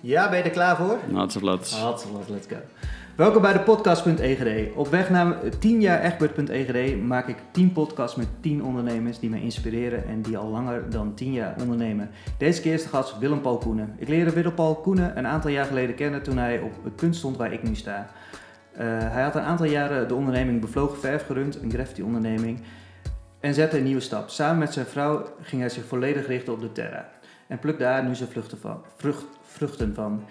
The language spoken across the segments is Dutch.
Ja, ben je er klaar voor? Hartstikke Hartstikke let's go. Welkom bij de podcast.egd. Op weg naar 10 jaar echtbeurt.egd maak ik 10 podcasts met 10 ondernemers die mij inspireren en die al langer dan 10 jaar ondernemen. Deze keer is de gast Willem Paul Koenen. Ik leerde Willem Paul Koenen een aantal jaar geleden kennen toen hij op het punt stond waar ik nu sta. Uh, hij had een aantal jaren de onderneming Bevlogen Verf gerund, een graffiti onderneming, en zette een nieuwe stap. Samen met zijn vrouw ging hij zich volledig richten op de terra en plukt daar nu zijn vluchten van, vrucht, vruchten van.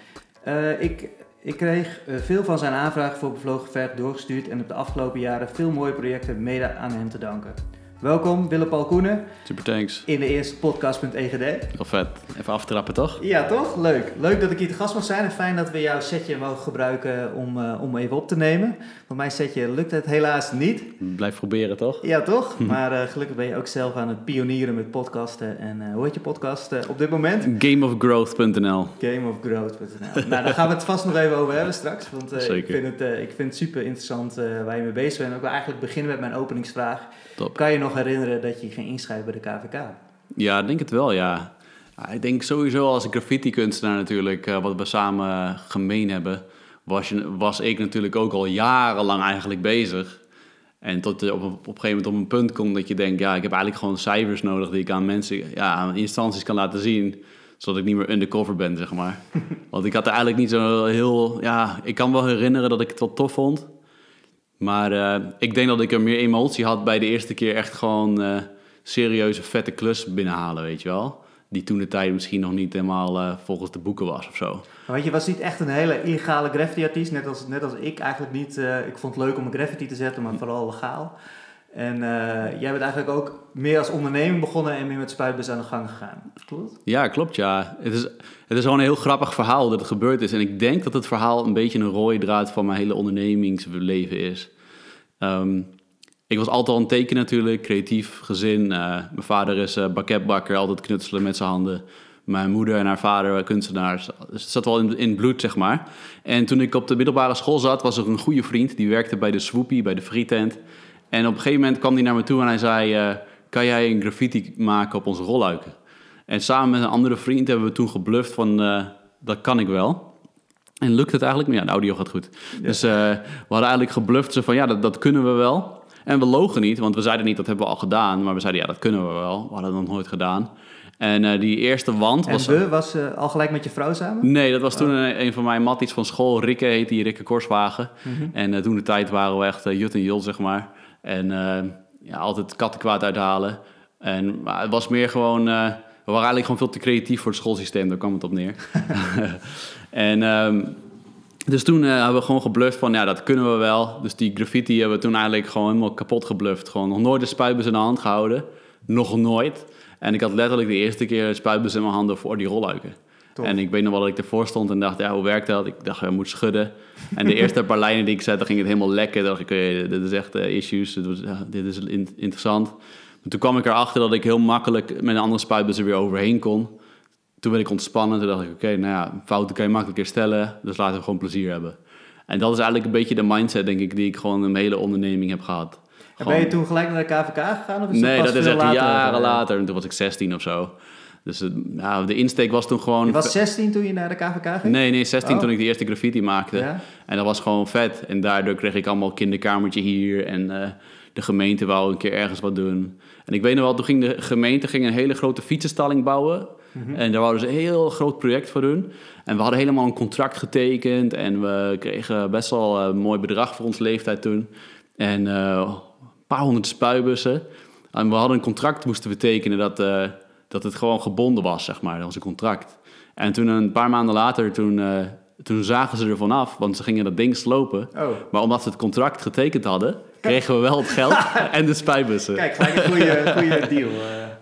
Uh, ik, ik kreeg uh, veel van zijn aanvragen voor bevlogen verf doorgestuurd en heb de afgelopen jaren veel mooie projecten mede aan hem te danken. Welkom, Willem-Paul Koenen. Super thanks. In de eerste podcast.egd. Heel vet. Even aftrappen, toch? Ja, toch? Leuk. Leuk dat ik hier te gast mag zijn. En fijn dat we jouw setje mogen gebruiken om, uh, om even op te nemen. Want mijn setje lukt het helaas niet. Blijf proberen, toch? Ja, toch? maar uh, gelukkig ben je ook zelf aan het pionieren met podcasten. En uh, hoe heet je podcast op dit moment? Gameofgrowth.nl Gameofgrowth.nl Nou, daar gaan we het vast nog even over hebben straks. Want ik, vind het, ik vind het super interessant waar je mee bezig bent. Ik wil eigenlijk beginnen met mijn openingsvraag. Top. Kan je nog herinneren dat je ging inschrijven bij de KVK? Ja, ik denk het wel, ja. Ik denk sowieso als graffiti-kunstenaar natuurlijk, uh, wat we samen gemeen hebben, was, je, was ik natuurlijk ook al jarenlang eigenlijk bezig. En tot je op, op een gegeven moment op een punt komt dat je denkt, ja, ik heb eigenlijk gewoon cijfers nodig die ik aan mensen, ja, aan instanties kan laten zien zodat ik niet meer undercover ben, zeg maar. Want ik had er eigenlijk niet zo heel... Ja, ik kan wel herinneren dat ik het wel tof vond. Maar uh, ik denk dat ik er meer emotie had bij de eerste keer echt gewoon uh, serieuze vette klus binnenhalen, weet je wel. Die toen de tijd misschien nog niet helemaal uh, volgens de boeken was of zo. Maar je was niet echt een hele illegale graffiti-artiest, net als, net als ik eigenlijk niet. ik vond het leuk om een graffiti te zetten, maar vooral legaal. En jij bent eigenlijk ook meer als onderneming begonnen en meer met spuitbus aan de gang gegaan. Klopt? Ja, klopt ja. Het is, het is gewoon een heel grappig verhaal dat het gebeurd is. En ik denk dat het verhaal een beetje een rode draad van mijn hele ondernemingsleven is. Um, ik was altijd al een teken natuurlijk, creatief gezin. Uh, mijn vader is uh, altijd knutselen met zijn handen. Mijn moeder en haar vader kunstenaars. Dus het zat wel in, in bloed, zeg maar. En toen ik op de middelbare school zat, was er een goede vriend. Die werkte bij de Swoopy, bij de frietent. En op een gegeven moment kwam hij naar me toe en hij zei... Uh, kan jij een graffiti maken op onze rolluiken? En samen met een andere vriend hebben we toen gebluft van... dat kan ik wel. En lukt het eigenlijk? Maar ja, de audio gaat goed. Dus uh, we hadden eigenlijk gebluft ze van ja, dat, dat kunnen we wel. En we logen niet, want we zeiden niet dat hebben we al gedaan. Maar we zeiden ja, dat kunnen we wel. We hadden dat nog nooit gedaan. En uh, die eerste wand en was... En we was uh, al gelijk met je vrouw samen? Nee, dat was toen oh. een, een, van mijn matties van school. Rikke heette die, Rikke Korswagen. Mm -hmm. En toen de tijd waren we echt Jut en Jul, zeg maar. En ja, altijd kattenkwaad uithalen. En maar het was meer gewoon... we waren eigenlijk gewoon veel te creatief voor het schoolsysteem. Daar kwam het op neer. En um, dus toen uh, hebben we gewoon gebluft van, ja, dat kunnen we wel. Dus die graffiti hebben we toen eigenlijk gewoon helemaal kapot gebluft. Gewoon nog nooit de spuitbus in de hand gehouden. Nog nooit. En ik had letterlijk de eerste keer een spuitbus in mijn handen voor die rolluiken. Tof. En ik weet nog wel dat ik ervoor stond en dacht, ja, hoe werkt dat? Ik dacht, je moet schudden. En de eerste paar lijnen die ik zette, ging het helemaal lekker. dacht ik, okay, dit is echt uh, issues, dit, was, uh, dit is in interessant. Maar toen kwam ik erachter dat ik heel makkelijk met een andere spuitbus er weer overheen kon toen werd ik ontspannen. Toen dacht ik, oké, nou ja, fouten kan je makkelijk herstellen. Dus laten we gewoon plezier hebben. En dat is eigenlijk een beetje de mindset, denk ik, die ik gewoon in mijn hele onderneming heb gehad. En ben je toen gelijk naar de KVK gegaan? Of is nee, dat is echt later, jaren later. En toen was ik 16 of zo. Dus nou, de insteek was toen gewoon... Je was 16 toen je naar de KVK ging? Nee, nee, 16 toen ik de eerste graffiti maakte. Ja? En dat was gewoon vet. En daardoor kreeg ik allemaal kinderkamertje hier. En uh, de gemeente wou een keer ergens wat doen. En ik weet nog wel, toen ging de gemeente ging een hele grote fietsenstalling bouwen. Mhm. En daar wouden ze een heel groot project voor doen. En we hadden helemaal een contract getekend. En we kregen best wel een mooi bedrag voor onze leeftijd toen. En uh, een paar honderd spuibussen. En we hadden een contract moesten we tekenen dat, uh, dat het gewoon gebonden was, zeg maar. Dat was een contract. En toen een paar maanden later, toen, uh, toen zagen ze ervan af. Want ze gingen dat ding slopen. Oh. Maar omdat ze het contract getekend hadden kregen we wel het geld en de spuitbussen. Kijk, gelijk een goede, goede deal.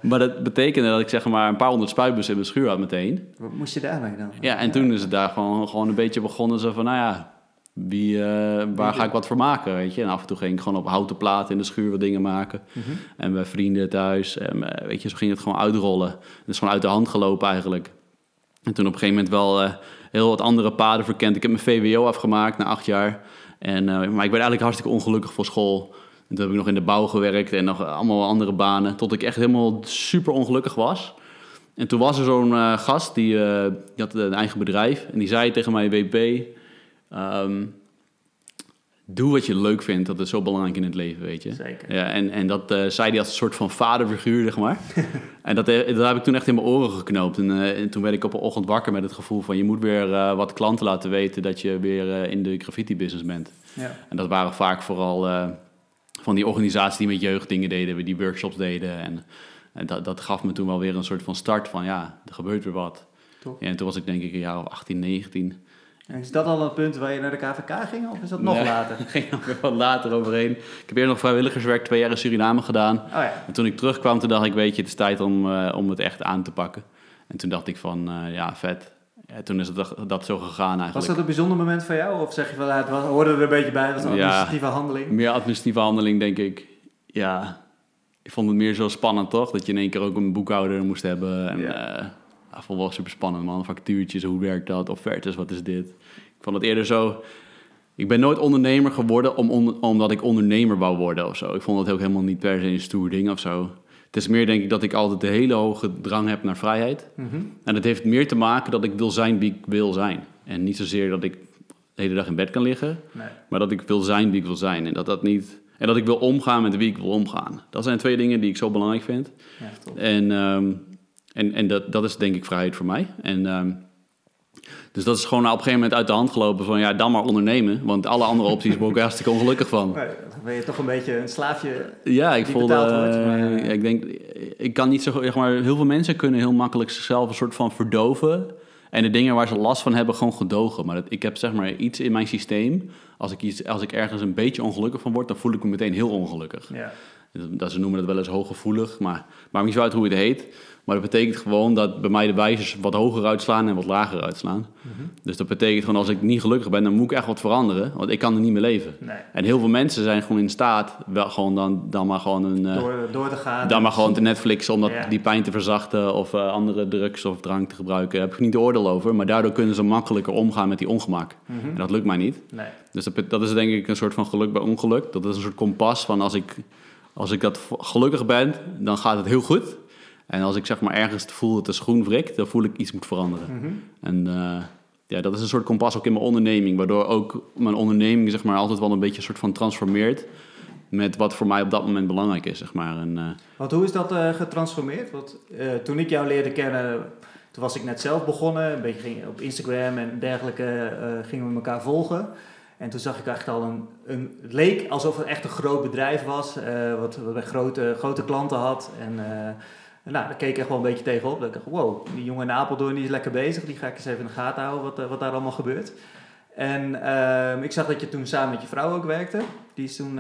Maar dat betekende dat ik zeg maar een paar honderd spuitbussen in mijn schuur had meteen. Wat moest je daarmee dan? Ja, en toen is het daar gewoon, gewoon een beetje begonnen zo van, nou ja, wie, uh, waar ga ik wat voor maken, weet je. En af en toe ging ik gewoon op houten platen in de schuur wat dingen maken. Mm -hmm. En bij vrienden thuis, en, weet je, zo ging het gewoon uitrollen. Dus gewoon uit de hand gelopen eigenlijk. En toen op een gegeven moment wel uh, heel wat andere paden verkend. Ik heb mijn VWO afgemaakt na acht jaar. En, uh, maar ik werd eigenlijk hartstikke ongelukkig voor school. En toen heb ik nog in de bouw gewerkt en nog allemaal andere banen. Tot ik echt helemaal super ongelukkig was. en toen was er zo'n eh, gast, die, eh, die had een eigen bedrijf. En die zei tegen mij, WP, ehm, doe wat je leuk vindt. Dat is zo belangrijk in het leven, weet je. Zeker. Ja, en, en dat eh, zei hij als een soort van vaderfiguur, zeg maar. en dat, eh, dat heb ik toen echt in mijn oren geknoopt. En, eh, en toen werd ik op een ochtend wakker met het gevoel van... je moet weer wat klanten laten weten dat je weer in de graffiti-business bent. Ja. En dat waren vaak vooral van die organisaties die met jeugd dingen deden... die workshops deden. En, en dat, dat gaf me toen wel weer een soort van start van... ja, er gebeurt weer wat. Ja, en toen was ik denk ik een jaar of 18, 19... En is dat al een punt waar je naar de KVK ging of is dat nog Nee, later? Ik ging er weer wat later overheen. Ik heb eerst nog vrijwilligerswerk twee jaar in Suriname gedaan. Oh ja. En toen ik terugkwam, toen dacht ik, weet je, het is tijd om, eh, om het echt aan te pakken. En toen dacht ik van, eh, ja, vet. Ja, toen is het dat, dat zo gegaan eigenlijk. Was dat een bijzonder moment voor jou? Of zeg je van, ja, het was, hoorde er een beetje bij, het was een administratieve handeling? Meer administratieve handeling, denk ik. Ja, ik vond het meer zo spannend, toch? Dat je in één keer ook een boekhouder moest hebben. En Ja. Ja. ja, vond wel super spannend, man. Factuurtjes, hoe werkt dat? Offertes, wat is dit? Ik vond het eerder zo... Ik ben nooit ondernemer geworden om, on- omdat ik ondernemer wou worden of zo. Ik vond het ook helemaal niet per se een stoer ding of zo. Het is meer, denk ik, dat ik altijd een hele hoge drang heb naar vrijheid. Mhm. En het heeft meer te maken dat ik wil zijn wie ik wil zijn. En niet zozeer dat ik de hele dag in bed kan liggen, Nee. maar dat ik wil zijn wie ik wil zijn. En dat, dat, niet, en dat ik wil omgaan met wie ik wil omgaan. Dat zijn twee dingen die ik zo belangrijk vind. Ja. En, ehm, en, en dat, dat is denk ik vrijheid voor mij. En, ehm, dus dat is gewoon op een gegeven moment uit de hand gelopen van ja, dan maar ondernemen. Want alle andere opties word ik hartstikke ongelukkig van. Dan ben je toch een beetje een slaafje. Ja, ik voelde, eh, maar- ik denk, ik kan niet zo, zeg maar, heel veel mensen kunnen heel makkelijk zichzelf een soort van verdoven. En de dingen waar ze last van hebben, gewoon gedogen. Maar dat, ik heb zeg maar iets in mijn systeem. Als ik, iets, als ik ergens een beetje ongelukkig van word, dan voel ik me meteen heel ongelukkig. Ja. Dat, ze noemen dat wel eens hooggevoelig, maar maakt niet zo uit hoe het heet. Maar dat betekent gewoon dat bij mij de wijzers wat hoger uitslaan en wat lager uitslaan. Mhm. Dus dat betekent gewoon als ik niet gelukkig ben, dan moet ik echt wat veranderen. Want ik kan er niet meer leven. Nee. En heel veel mensen zijn gewoon in staat, wel gewoon dan, dan maar gewoon een... eh, Door, door te gaan. dan maar gewoon te Netflixen om dat, Ja. die pijn te verzachten of eh, andere drugs of drank te gebruiken. Daar heb ik niet de oordeel over, maar daardoor kunnen ze makkelijker omgaan met die ongemak. Mhm. En dat lukt mij niet. Nee. Dus dat, dat is denk ik een soort van geluk bij ongeluk. Dat is een soort kompas van als ik, als ik dat gelukkig ben, dan gaat het heel goed. En als ik zeg maar ergens voel dat de schoen wrikt, dan voel ik iets moet veranderen. Mhm. En eh, ja, dat is een soort kompas ook in mijn onderneming, waardoor ook mijn onderneming zeg maar altijd wel een beetje een soort van transformeert met wat voor mij op dat moment belangrijk is, zeg maar. En, eh, Want hoe is dat eh, getransformeerd? Want toen ik jou leerde kennen, toen was ik net zelf begonnen. Een beetje ging, op Instagram en dergelijke gingen we elkaar volgen. En toen zag ik echt al een, een... Het leek alsof het echt een groot bedrijf was, eh, wat, wat grote, grote klanten had. En eh, nou, daar keek ik echt wel een beetje tegenop. Dat ik dacht, wow, die jongen in Apeldoorn die is lekker bezig. Die ga ik eens even in de gaten houden, wat, eh, wat daar allemaal gebeurt. En ehm, ik zag dat je toen samen met je vrouw ook werkte. Die is toen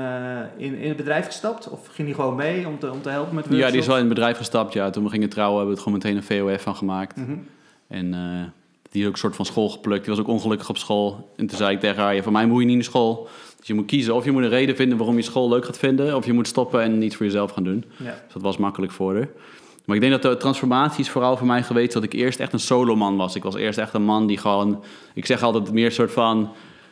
in, in het bedrijf gestapt? Of ging die gewoon mee om te, om te helpen met ja, die is wel in het bedrijf gestapt. Ja, toen we gingen trouwen hebben we het gewoon meteen een VOF van gemaakt. Mhm. En die is ook een soort van school geplukt. Die was ook ongelukkig op school. En toen zei ik tegen haar, ja, van mij moet je niet naar school. Dus je moet kiezen of je moet een reden vinden waarom je school leuk gaat vinden. Of je moet stoppen en iets voor jezelf gaan doen. Ja. Dus dat was makkelijk voor haar. Maar ik denk dat de transformatie is vooral voor mij geweest dat ik eerst echt een soloman was. Ik was eerst echt een man die gewoon... Ik zeg altijd meer een soort van...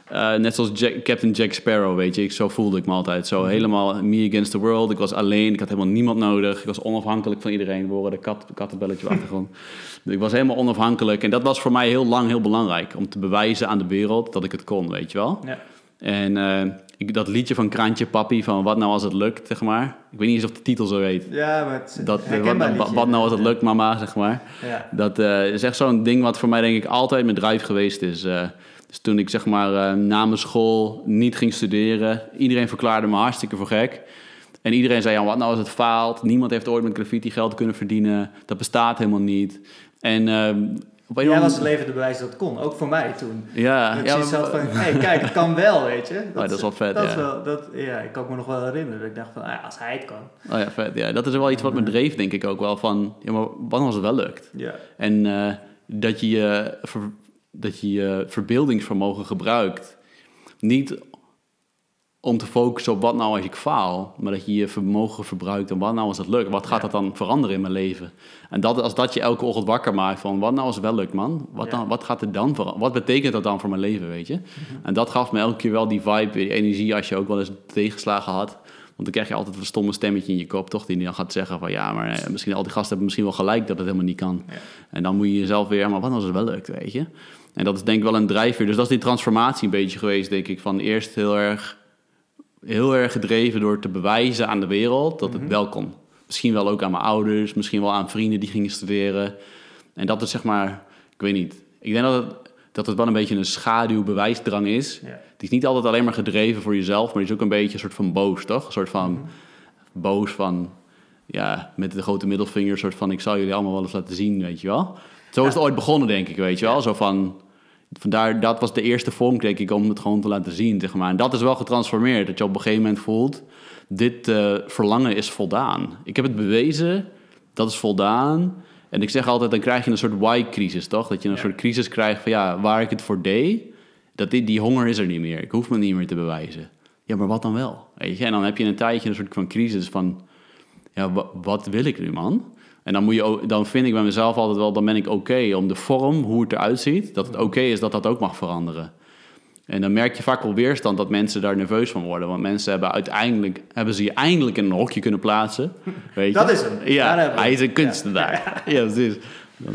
eh, net zoals Jack- Captain Jack Sparrow, weet je. Ik, zo voelde ik me altijd. Zo helemaal me against the world. Ik was alleen. Ik had helemaal niemand nodig. Ik was onafhankelijk van iedereen. We horen de kat, kattenbelletje op achtergrond. Ik was helemaal onafhankelijk. En dat was voor mij heel lang heel belangrijk. Om te bewijzen aan de wereld dat ik het kon, weet je wel. Ja. En eh, ik, dat liedje van Kraantje Papi, van wat nou als het lukt, zeg maar. Ik weet niet eens of de titel zo heet. ja, maar het is Dat, eh, wat, herkenbaar wat, liedje. wat nou als het lukt, mama, zeg maar. Ja. Dat is echt zo'n ding wat voor mij denk ik altijd mijn drive geweest is. Dus toen ik zeg maar eh, na mijn school niet ging studeren, iedereen verklaarde me hartstikke voor gek. En iedereen zei, ja, wat nou als het faalt? Niemand heeft ooit met graffiti geld kunnen verdienen. Dat bestaat helemaal niet. En eh, Jij was het levende bewijs dat het kon. Ook voor mij toen. Ja, Dat ja, maar- van, hey, kijk, het kan wel, weet je. Oh, dat is wel vet, dat ja. Is wel, dat, ja, ik kan me nog wel herinneren. Dat ik dacht van, ah, ja, als hij het kan. Oh ja, vet. Ja, dat is wel iets wat me dreef, denk ik ook wel. Van, ja, maar wat nou als het wel lukt? Ja. En eh, dat je je dat je je verbeeldingsvermogen gebruikt. Niet om te focussen op wat nou als ik faal, maar dat je je vermogen verbruikt en wat nou als het lukt. Wat gaat dat dan veranderen in mijn leven? En dat, als dat je elke ochtend wakker maakt van wat nou als het wel lukt, man? Wat, dan, wat gaat er dan veranderen? Wat betekent dat dan voor mijn leven, weet je? Mhm. En dat gaf me elke keer wel die vibe, die energie als je ook wel eens tegenslagen had. Want dan krijg je altijd een stomme stemmetje in je kop, toch? Die dan gaat zeggen van ja, maar eh, misschien al die gasten hebben misschien wel gelijk dat het helemaal niet kan. Ja. En dan moet je jezelf weer, maar wat als het wel lukt, weet je? En dat is denk ik wel een drijfveer. Dus dat is die transformatie een beetje geweest, denk ik. Van eerst heel erg, heel erg gedreven door te bewijzen aan de wereld dat het wel kon. Misschien wel ook aan mijn ouders, misschien wel aan vrienden die gingen studeren. En dat is zeg maar, ik weet niet. Ik denk dat het, dat het wel een beetje een schaduwbewijsdrang is. Ja. Het is niet altijd alleen maar gedreven voor jezelf, maar het is ook een beetje een soort van boos, toch? Een soort van boos van, ja, met de grote middelvinger, een soort van, ik zal jullie allemaal wel eens laten zien, weet je wel? Zo is het ooit begonnen, denk ik, weet je wel? Zo van, vandaar, dat was de eerste vonk, denk ik, om het gewoon te laten zien, zeg maar. En dat is wel getransformeerd, dat je op een gegeven moment voelt, dit eh, verlangen is voldaan. Ik heb het bewezen, dat is voldaan. En ik zeg altijd, dan krijg je een soort why-crisis, toch? Dat je een Ja. soort crisis krijgt van, ja, waar ik het voor deed, dat dit, die honger is er niet meer. Ik hoef me niet meer te bewijzen. Ja, maar wat dan wel? Weet je? En dan heb je een tijdje een soort van crisis van... Ja, wa- wat wil ik nu, man? En dan, moet je ook, dan vind ik bij mezelf altijd wel... dan ben ik oké om de vorm, hoe het eruit ziet... dat het oké is dat dat ook mag veranderen. En dan merk je vaak wel weerstand dat mensen daar nerveus van worden. Want mensen hebben uiteindelijk... hebben ze je eindelijk in een hokje kunnen plaatsen. Weet je? Dat is hem. Ja, hij is een kunstenaar. Ja, precies.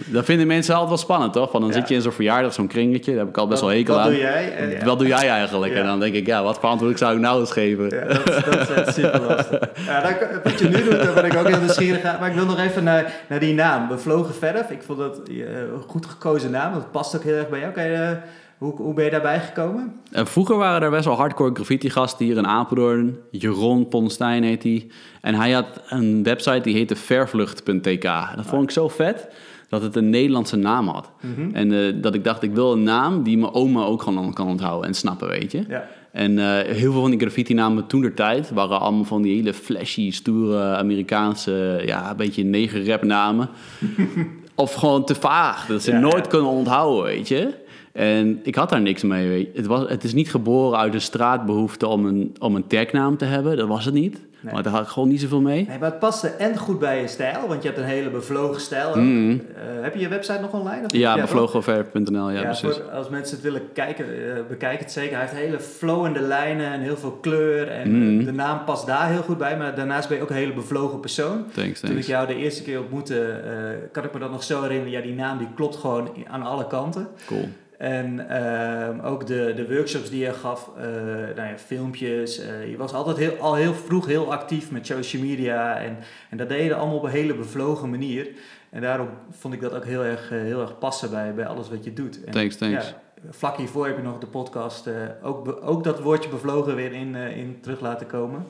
Dat vinden mensen altijd wel spannend, toch? Van dan Ja. zit je in zo'n verjaardag, zo'n kringetje. Daar heb ik al best Wat- wel hekel wat aan. doe jij? En ja. Wat doe jij eigenlijk? Ja. En dan denk ik, ja, wat voor antwoord zou ik nou eens geven? Dat, is- dat is echt super lastig. Ja, dat, wat je nu doet, daar ben ik ook heel nieuwsgierig aan. Maar ik wil nog even naar, naar die naam, Bevlogen Verf. Ik vond dat eh, een goed gekozen naam. Dat past ook heel erg bij jou. Kan je, eh, hoe, hoe ben je daarbij gekomen? En vroeger waren er best wel hardcore graffiti-gasten hier in Apeldoorn. Jeroen Ponstein heet hij. En hij had een website die heette vervlucht.tk. Dat vond ik zo vet dat het een Nederlandse naam had. Mhm. En eh, dat ik dacht, ik wil een naam die mijn oma ook gewoon kan onthouden en snappen, weet je. Ja. En eh, heel veel van die graffiti-namen toen der tijd waren allemaal van die hele flashy, stoere Amerikaanse, ja, een beetje neger namen. of gewoon te vaag, dat ze Ja, nooit ja. kunnen onthouden, weet je. En ik had daar niks mee. Het, was, het is niet geboren uit een straatbehoefte om een, om een tagnaam te hebben, dat was het niet. Nee. Maar daar had ik gewoon niet zoveel mee. Nee, maar het paste en goed bij je stijl, want je hebt een hele bevlogen stijl. Mhm. Eh, heb je je website nog online? Of? Ja, toch? bevlogenverf.nl, ja, Ja, precies. voor- als mensen het willen kijken, bekijk het zeker. Hij heeft hele flowende lijnen en heel veel kleur. En Mhm. eh, de naam past daar heel goed bij. Maar daarnaast ben je ook een hele bevlogen persoon. Thanks, Toen ik jou de eerste keer ontmoette, eh, kan ik me dat nog zo herinneren. Ja, die naam die klopt gewoon aan alle kanten. Cool. En ehm, ook de, de workshops die je gaf, eh, nou ja, filmpjes. eh, je was altijd heel, al heel vroeg heel actief met social media. En, en dat deed je allemaal op een hele bevlogen manier. En daarom vond ik dat ook heel erg, eh, heel erg passen bij, bij alles wat je doet. En, Thanks, thanks. ja, vlak hiervoor heb je nog de podcast, ook, ook dat woordje bevlogen weer in, in terug laten komen.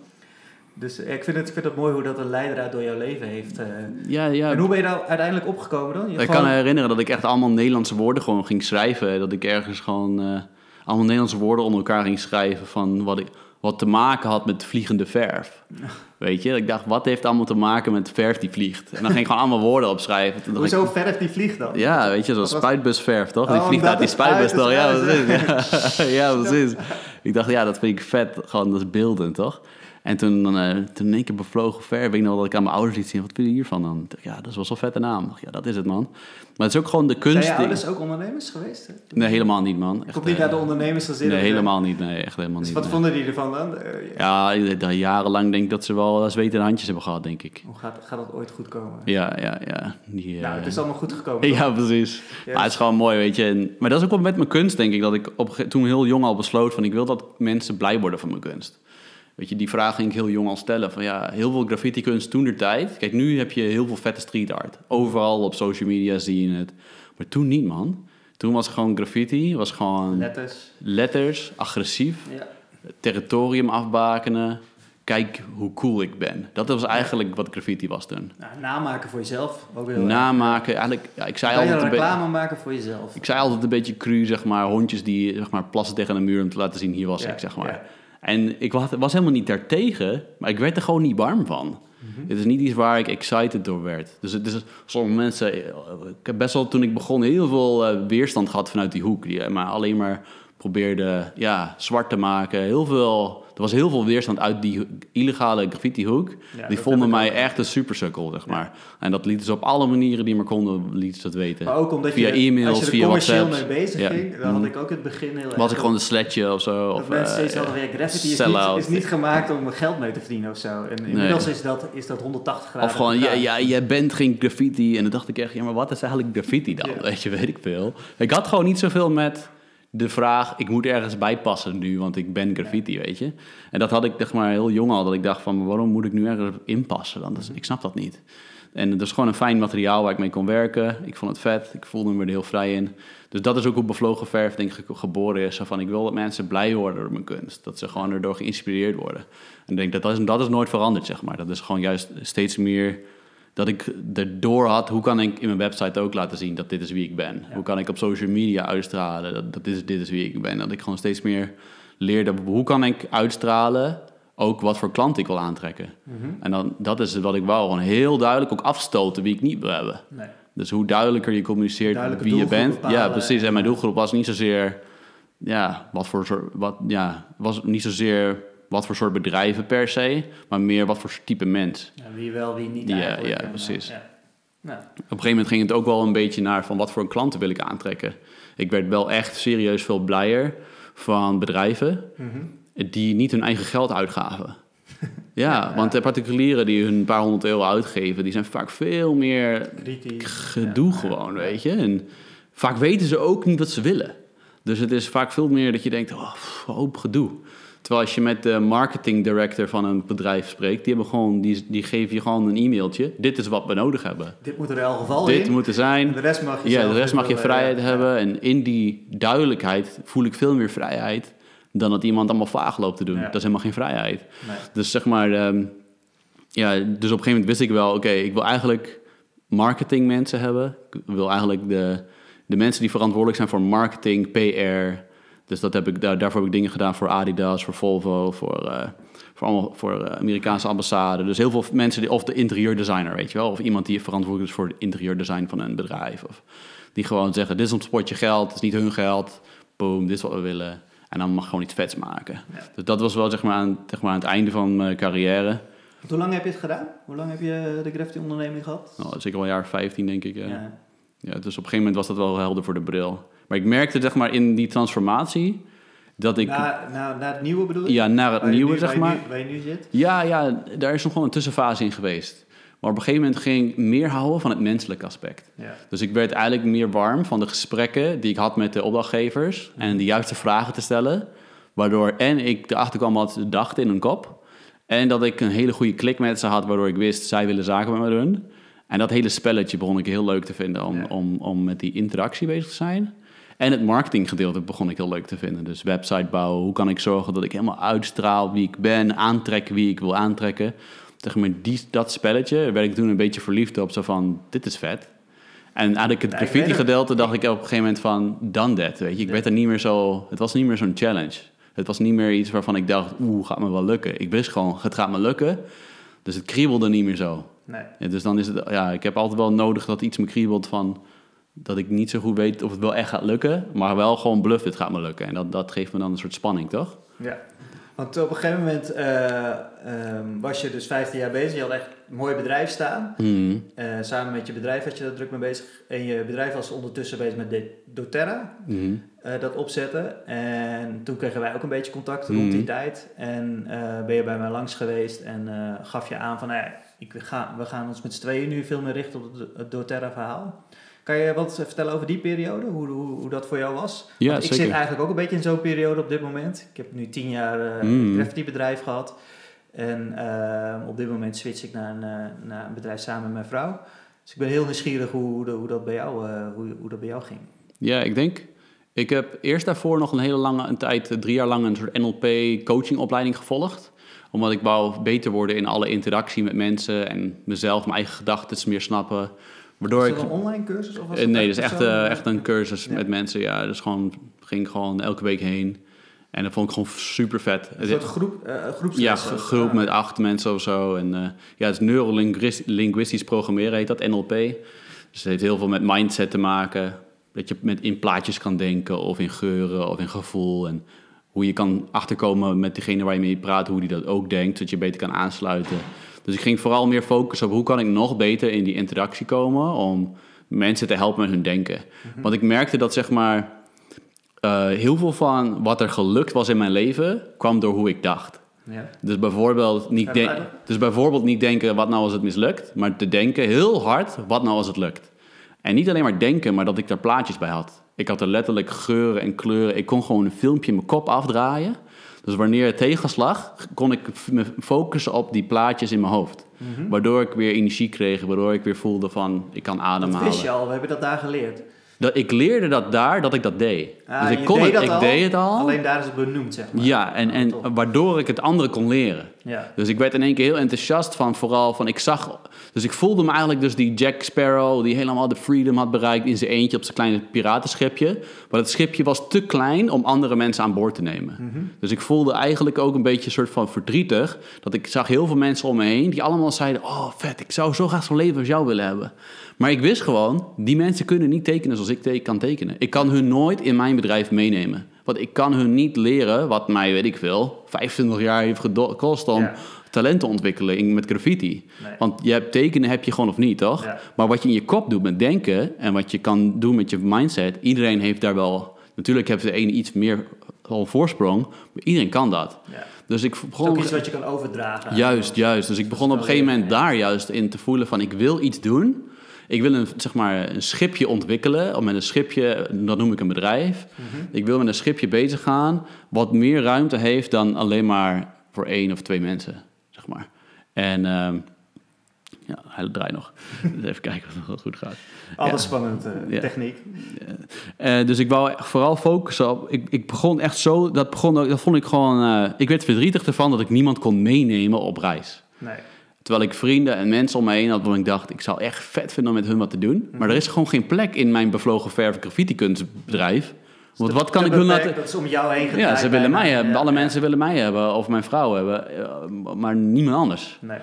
Dus eh, ik, vind het, ik vind het mooi hoe dat een leidraad door jouw leven heeft. eh. Ja, ja. En hoe ben je daar uiteindelijk opgekomen dan? Je Ik gewoon- kan me herinneren dat ik echt allemaal Nederlandse woorden gewoon ging schrijven. Dat ik ergens gewoon eh, allemaal Nederlandse woorden onder elkaar ging schrijven van wat, ik, wat te maken had met vliegende verf. Weet je, ik dacht, wat heeft allemaal te maken met verf die vliegt? En dan ging ik gewoon allemaal woorden opschrijven. Toen ik, Hoezo verf die vliegt dan? ja, weet je, zo'n was- spuitbusverf, toch? die Oh, vliegt uit die spuitbus, toch? Ja, precies. Ja, ja, precies. Ik dacht, ja, dat vind ik vet. Gewoon, dat is beeldend, toch? En toen, eh toen in één keer bevlogen ver, weet ik nog dat ik aan mijn ouders liet zien. Wat vind je hiervan dan? Ik ja, dat is wel zo'n vette naam. Ik ja, dat is het, man. Maar het is ook gewoon de Zijn kunst. je die- ouders ook ondernemers geweest? Nee, helemaal niet, man. Ik Echt, kom niet eh, uit de ondernemersgezin. Nee, eh, helemaal niet. Nee, echt helemaal Dus niet. wat nee. vonden die ervan dan? Eh, Ja, ik- dat jarenlang denk ik dat ze wel zweten handjes hebben gehad, denk ik. Hoe gaat, gaat dat ooit goed komen? Ja, ja, ja. Die, Nou, eh, het is allemaal goed gekomen. toch? Ja, precies. Maar het is gewoon mooi, weet je. En, maar dat is ook wel met mijn kunst, denk ik. Dat ik op, toen heel jong al besloot van... ik wil dat mensen blij worden van mijn kunst. Weet je, die vraag ging ik heel jong al stellen. Van ja, heel veel graffiti kunst toen der tijd. Kijk, nu heb je heel veel vette street art. Overal op social media zie je het. Maar toen niet, man. Toen was gewoon graffiti, was gewoon Letters. letters, agressief, Ja. territorium afbakenen. Kijk hoe cool ik ben. Dat was eigenlijk wat graffiti was toen. Nou, namaken voor jezelf. Ook heel erg. Namaken, eigenlijk, ja, ik zei Kan je altijd een beetje... reclame maken voor jezelf? Ik zei altijd een beetje cru, zeg maar, hondjes die zeg maar, plassen tegen een muur om te laten zien, hier was ik, zeg maar. En ik was, helemaal niet daartegen, maar ik werd er gewoon niet warm van. Mhm. Het is niet iets waar ik excited door werd. Dus is, sommige mensen, eh, ik heb best wel toen ik begon heel veel eh, weerstand gehad vanuit die hoek. Die maar alleen maar probeerde ja, zwart te maken. Heel veel Er was heel veel weerstand uit die illegale graffiti-hoek. Ja, die vonden mij ook. echt een supersukkel, zeg maar. En dat lieten ze op alle manieren die maar konden, lieten ze dat weten. Maar ook omdat Via je, e-mails, als je er via commercieel WhatsApp. mee bezig Ja. ging, dan had Mm. ik ook in het begin heel erg... Was ik gewoon een sletje of zo? Of, mensen eh, steeds hadden, ja, graffiti is niet, is niet gemaakt om geld mee te verdienen of zo. En inmiddels is, dat, is dat 180 graden. Of gewoon, ja, ja, jij bent geen graffiti. En dan dacht ik echt, ja, maar wat is eigenlijk graffiti dan? Weet je, weet ik veel. Ik had gewoon niet zoveel met de vraag, ik moet ergens bij passen nu, want ik ben graffiti, weet je. En dat had ik zeg maar heel jong al, dat ik dacht van, waarom moet ik nu ergens inpassen? Dan? Dat ik snap dat niet. En het is gewoon een fijn materiaal waar ik mee kon werken. Ik vond het vet, ik voelde me er heel vrij in. Dus dat is ook hoe Bevlogen Verf denk ik geboren is. Van, ik wil dat mensen blij worden door mijn kunst. Dat ze gewoon erdoor geïnspireerd worden. En denk dat dat is, dat is nooit veranderd, zeg maar. Dat is gewoon juist steeds meer dat ik erdoor had, hoe kan ik in mijn website ook laten zien dat dit is wie ik ben? Ja. Hoe kan ik op social media uitstralen dat, dat dit, is, dit is wie ik ben? Dat ik gewoon steeds meer leerde, hoe kan ik uitstralen ook wat voor klant ik wil aantrekken? Mhm. En dan, dat is wat ik wou, gewoon heel duidelijk ook afstoten wie ik niet wil hebben. Nee. Dus hoe duidelijker je communiceert wie je bent. bepalen ja, precies. En mijn doelgroep was niet zozeer, ja, wat voor soort, wat, ja, was niet zozeer wat voor soort bedrijven per se, maar meer wat voor type mens. Ja, wie wel, wie niet Ja, eigenlijk. ja, precies. ja. Nou, Op een gegeven moment ging het ook wel een beetje naar van wat voor klanten wil ik aantrekken. Ik werd wel echt serieus veel blijer van bedrijven mhm. die niet hun eigen geld uitgaven. Ja, want de particulieren die hun paar honderd euro uitgeven, die zijn vaak veel meer Kritisch. gedoe Ja. gewoon, weet je. En vaak weten ze ook niet wat ze willen. Dus het is vaak veel meer dat je denkt, oh, hoop gedoe. Terwijl als je met de marketing director van een bedrijf spreekt, die, hebben gewoon, die, die geven je gewoon een e-mailtje. Dit is wat we nodig hebben. Dit moet er in elk geval Dit in. moet er zijn. En de rest mag je Ja, de rest mag je vrijheid ja. hebben. En in die duidelijkheid voel ik veel meer vrijheid dan dat iemand allemaal vaag loopt te doen. Ja. Dat is helemaal geen vrijheid. Nee. Dus zeg maar, ehm, ja, dus op een gegeven moment wist ik wel, oké, ik wil eigenlijk marketingmensen hebben. Ik wil eigenlijk de, de mensen die verantwoordelijk zijn voor marketing, PR. Dus dat heb ik, daar, daarvoor heb ik dingen gedaan voor Adidas, voor Volvo, voor, eh, voor, allemaal, voor eh, Amerikaanse ambassade. Dus heel veel mensen, die, of de interieurdesigner, weet je wel. Of iemand die verantwoordelijk is voor het interieurdesign van een bedrijf. Of die gewoon zeggen, dit is ons potje geld, het is niet hun geld. Boom, dit is wat we willen. En dan mag gewoon iets vets maken. Ja. Dus dat was wel zeg maar, aan, zeg maar, aan het einde van mijn carrière. Hoe lang heb je het gedaan? Hoe lang heb je de graffiti-onderneming gehad? Nou, zeker wel een jaar 15, denk ik. Ja. Ja. Ja, dus op een gegeven moment was dat wel helder voor de bril. Maar ik merkte zeg maar, in die transformatie dat ik... Na, na, na het nieuwe bedoel je? ja, naar het Waar nieuwe, nu- zeg waar je maar. nu- waar je nu zit? Ja, ja, daar is nog gewoon een tussenfase in geweest. Maar op een gegeven moment ging ik meer houden van het menselijke aspect. Ja. Dus ik werd eigenlijk meer warm van de gesprekken die ik had met de opdrachtgevers. En de juiste vragen te stellen. Waardoor en ik erachter kwam wat ze dachten in hun kop. En dat ik een hele goede klik met ze had, waardoor ik wist, zij willen zaken met me doen. En dat hele spelletje begon ik heel leuk te vinden om, Ja. om, om met die interactie bezig te zijn. En het marketinggedeelte begon ik heel leuk te vinden. Dus website bouwen, hoe kan ik zorgen dat ik helemaal uitstraal wie ik ben, aantrekken wie ik wil aantrekken. Zeg maar, die, dat spelletje werd ik toen een beetje verliefd op, zo van, dit is vet. En eigenlijk het graffiti het. gedeelte dacht ik op een gegeven moment van, done that, weet je. Ik werd er niet meer zo, het was niet meer zo'n challenge. Het was niet meer iets waarvan ik dacht, oeh, gaat me wel lukken. Ik wist gewoon, het gaat me lukken. Dus het kriebelde niet meer zo. Nee. Ja, dus dan is het, ja, ik heb altijd wel nodig dat iets me kriebelt van dat ik niet zo goed weet of het wel echt gaat lukken, maar wel gewoon bluff, dit gaat me lukken. En dat, dat geeft me dan een soort spanning, toch? Ja. Want op een gegeven moment eh, ehm, was je dus 15 jaar bezig. Je had echt een mooi bedrijf staan. Mhm. Eh, samen met je bedrijf was je daar druk mee bezig. En je bedrijf was ondertussen bezig met doTERRA. Mhm. eh, dat opzetten. En toen kregen wij ook een beetje contact Mhm. rond die tijd. En ben je bij mij langs geweest en gaf je aan van... Ja, ik ga, we gaan ons met z'n tweeën nu veel meer richten op het, het doTERRA verhaal. Kan je wat vertellen over die periode? Hoe, hoe, hoe dat voor jou was? Ja, Want ik zeker. zit eigenlijk ook een beetje in zo'n periode op dit moment. Ik heb nu tien jaar eh Mm. een bedrijf gehad. En eh, op dit moment switch ik naar een, eh, naar een bedrijf samen met mijn vrouw. Dus ik ben heel nieuwsgierig hoe, hoe, hoe, dat, bij jou, hoe, hoe dat bij jou ging. Ja, ik denk. Ik heb eerst daarvoor nog een hele lange een tijd, drie jaar lang, een soort NLP coachingopleiding gevolgd. Omdat ik wou beter worden in alle interactie met mensen en mezelf, mijn eigen gedachten meer snappen. Waardoor Is ik. dat een online cursus? Of was Eh, nee, dat is echt, persoonlijk? eh, echt een cursus Ja. met mensen. Ja, dus gewoon ging gewoon elke week heen. En dat vond ik gewoon super vet. Een soort groep, groepsles Ja, groep met acht mensen of zo. En eh, ja, het is neurolinguistisch programmeren, heet dat, NLP. Dus het heeft heel veel met mindset te maken. Dat je met, in plaatjes kan denken, of in geuren, of in gevoel. En hoe je kan achterkomen met degene waar je mee praat, hoe die dat ook denkt, zodat je beter kan aansluiten. Dus ik ging vooral meer focussen op hoe kan ik nog beter in die interactie komen om mensen te helpen met hun denken. Want ik merkte dat zeg maar eh, heel veel van wat er gelukt was in mijn leven kwam door hoe ik dacht. Ja. Dus bijvoorbeeld, niet Even de- uitleggen? dus bijvoorbeeld niet denken wat nou als het mislukt, maar te denken heel hard wat nou als het lukt. En niet alleen maar denken, maar dat ik daar plaatjes bij had. Ik had er letterlijk geuren en kleuren. Ik kon gewoon een filmpje in mijn kop afdraaien. Dus wanneer het tegenslag, kon ik me focussen op die plaatjes in mijn hoofd. Waardoor ik weer energie kreeg, waardoor ik weer voelde van ik kan Dat ademhalen. wist je al, we hebben dat daar geleerd. Dat, ik leerde dat daar, dat ik dat deed. Ah, dus ik kon deed het, dat ik al, deed het al. Alleen daar is het benoemd, zeg maar. Ja, en, en tof. waardoor ik het andere kon leren. Ja. Dus ik werd in één keer heel enthousiast van vooral van ik zag... Dus ik voelde me eigenlijk dus die Jack Sparrow die helemaal de freedom had bereikt in zijn eentje op zijn kleine piratenschipje. Maar het schipje was te klein om andere mensen aan boord te nemen. Mhm. Dus ik voelde eigenlijk ook een beetje een soort van verdrietig. Dat ik zag heel veel mensen om me heen die allemaal zeiden... Oh vet, ik zou zo graag zo'n leven als jou willen hebben. Maar ik wist gewoon, die mensen kunnen niet tekenen zoals ik te- kan tekenen. Ik kan hun nooit in mijn bedrijf meenemen. Want ik kan hun niet leren wat mij, weet ik veel, 25 jaar heeft gekost om Ja. talent te ontwikkelen in- met graffiti. Nee. Want je hebt tekenen heb je gewoon of niet, toch? Ja. Maar wat je in je kop doet met denken en wat je kan doen met je mindset, iedereen heeft daar wel. Natuurlijk heeft de ene iets meer al voorsprong, maar iedereen kan dat. Ja. Dus ik Het is begon ook iets wat je kan overdragen. Juist, juist. Dus ik begon op een gegeven moment daar juist in te voelen van ik wil iets doen. Ik wil een, zeg maar, een schipje ontwikkelen. Of met een schipje, dat noem ik een bedrijf. Ik wil met een schipje bezig gaan wat meer ruimte heeft dan alleen maar voor één of twee mensen, zeg maar. En ehm, ja, hij draait nog. Dus even kijken of het nog goed gaat. Alles Ja. spannend, Ja. techniek. Eh, dus ik wou vooral focussen op. Ik, ik begon echt zo. Dat, begon, dat vond ik gewoon. eh, ik werd verdrietig ervan dat ik niemand kon meenemen op reis. Nee. Terwijl ik vrienden en mensen om me heen had waarvan ik dacht, ik zou echt vet vinden om met hun wat te doen. Maar er is gewoon geen plek in mijn bevlogen verf graffiti kunstbedrijf. Want wat kan ik hun laten... Dat is om jou heen Ja, ze willen mij hebben. Alle mensen willen mij hebben of mijn vrouw hebben. eh, Maar niemand anders. Nee.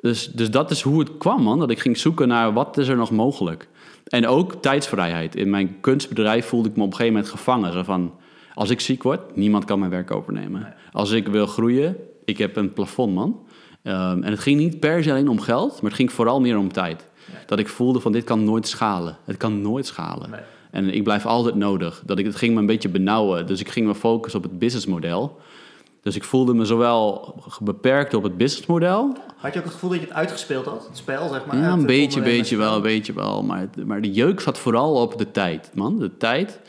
Dus, dus dat is hoe het kwam, man. Dat ik ging zoeken naar wat is er nog mogelijk. En ook tijdsvrijheid. In mijn kunstbedrijf voelde ik me op een gegeven moment gevangen. Zo van, als ik ziek word, niemand kan mijn werk overnemen. Nee. Als ik wil groeien, ik heb een plafond, man. Ehm, en het ging niet per se alleen om geld, maar het ging vooral meer om tijd. Nee. Dat ik voelde van, dit kan nooit schalen. Het kan nooit schalen. Nee. En ik blijf altijd nodig. Dat ik, het ging me een beetje benauwen. Dus ik ging me focussen op het businessmodel. Dus ik voelde me zowel beperkt op het businessmodel Had je ook het gevoel dat je het uitgespeeld had? Het spel, zeg maar? ja, een beetje, beetje wel, een beetje wel. Maar, maar de jeuk zat vooral op de tijd, man. De tijd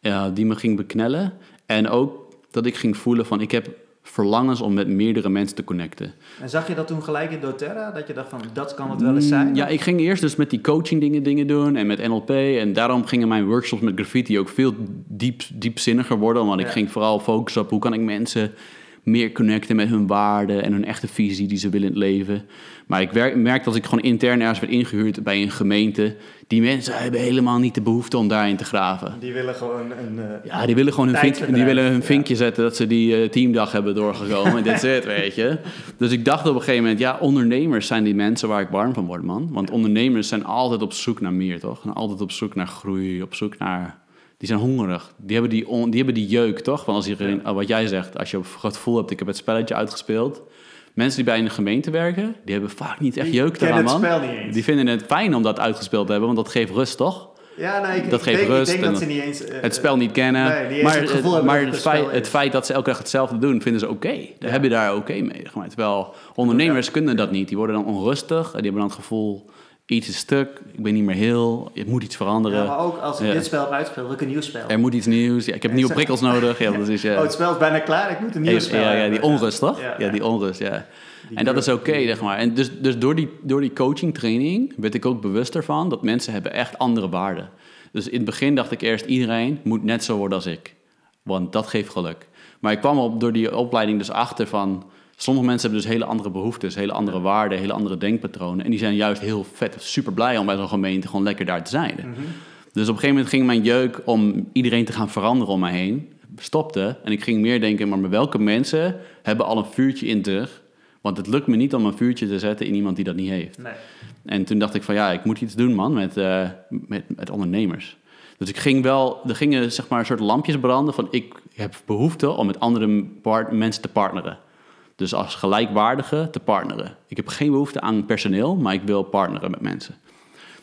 eh, die me ging beknellen. En ook dat ik ging voelen van, ik heb verlangens om met meerdere mensen te connecten. En zag je dat toen gelijk in doTERRA? Dat je dacht van, dat kan het wel eens zijn? Mm, Ja, ik ging eerst dus met die coaching dingen, dingen doen en met NLP. En daarom gingen mijn workshops met graffiti ook veel diep, diepzinniger worden. Want ik ging vooral focussen op hoe kan ik mensen meer connecten met hun waarden en hun echte visie die ze willen in het leven. Maar ik werk, merkte dat ik gewoon intern ergens werd ingehuurd bij een gemeente. Die mensen hebben helemaal niet de behoefte om daarin te graven. Die willen gewoon een... eh, Ja, die willen gewoon hun, vink, die willen hun ja. vinkje zetten dat ze die eh, teamdag hebben doorgekomen. Dit is het, weet je. Dus ik dacht op een gegeven moment, ja, ondernemers zijn die mensen waar ik warm van word, man. Want ondernemers zijn altijd op zoek naar meer, toch? En altijd op zoek naar groei, op zoek naar... Die zijn hongerig. Die hebben die, on- die, hebben die jeuk, toch? Want als iedereen, wat jij zegt, als je het gevoel hebt, ik heb het spelletje uitgespeeld. Mensen die bij een gemeente werken, die hebben vaak niet echt Die jeuk kennen eraan, het man. spel niet eens. Die vinden het fijn om dat uitgespeeld te hebben, want dat geeft rust, toch? Ja, nou, ik, Dat geeft denk, rust Ik denk en dat ze niet eens... eh, het spel niet kennen. Nee, niet eens maar het maar het, feit, het dat ze elke dag hetzelfde doen, vinden ze oké. Daar Ja. heb je daar oké mee. maar. Terwijl ondernemers kunnen dat niet. Die worden dan onrustig. En die hebben dan het gevoel, iets is stuk. Ik ben niet meer heel. Het moet iets veranderen. Ja, maar ook als ik Ja. dit spel heb uitgespeeld, wil ik een nieuw spel. Er moet iets nieuws. Ja, ik heb nieuwe prikkels nodig. Ja, dat is, ja. Oh, het spel is bijna klaar, ik moet een nieuw ja, spel ja, ja, die onrust, toch? Ja, die onrust, ja. Die En dat is oké, zeg maar. En dus, dus door, die, door die coaching training werd ik ook bewust ervan dat mensen hebben echt andere waarden. Dus in het begin dacht ik eerst, iedereen moet net zo worden als ik. Want dat geeft geluk. Maar ik kwam op, door die opleiding dus achter van... Sommige mensen hebben dus hele andere behoeftes, hele andere waarden, hele andere denkpatronen. En die zijn juist heel vet, super blij om bij zo'n gemeente gewoon lekker daar te zijn. Mhm. Dus op een gegeven moment ging mijn jeuk om iedereen te gaan veranderen om me heen, stopte. En ik ging meer denken, maar welke mensen hebben al een vuurtje in zich? Want het lukt me niet om een vuurtje te zetten in iemand die dat niet heeft. Nee. En toen dacht ik van ja, ik moet iets doen man met, eh, met, met ondernemers. Dus ik ging wel, er gingen zeg maar een soort lampjes branden van ik heb behoefte om met andere part- mensen te partneren. Dus als gelijkwaardige te partneren. Ik heb geen behoefte aan personeel, maar ik wil partneren met mensen.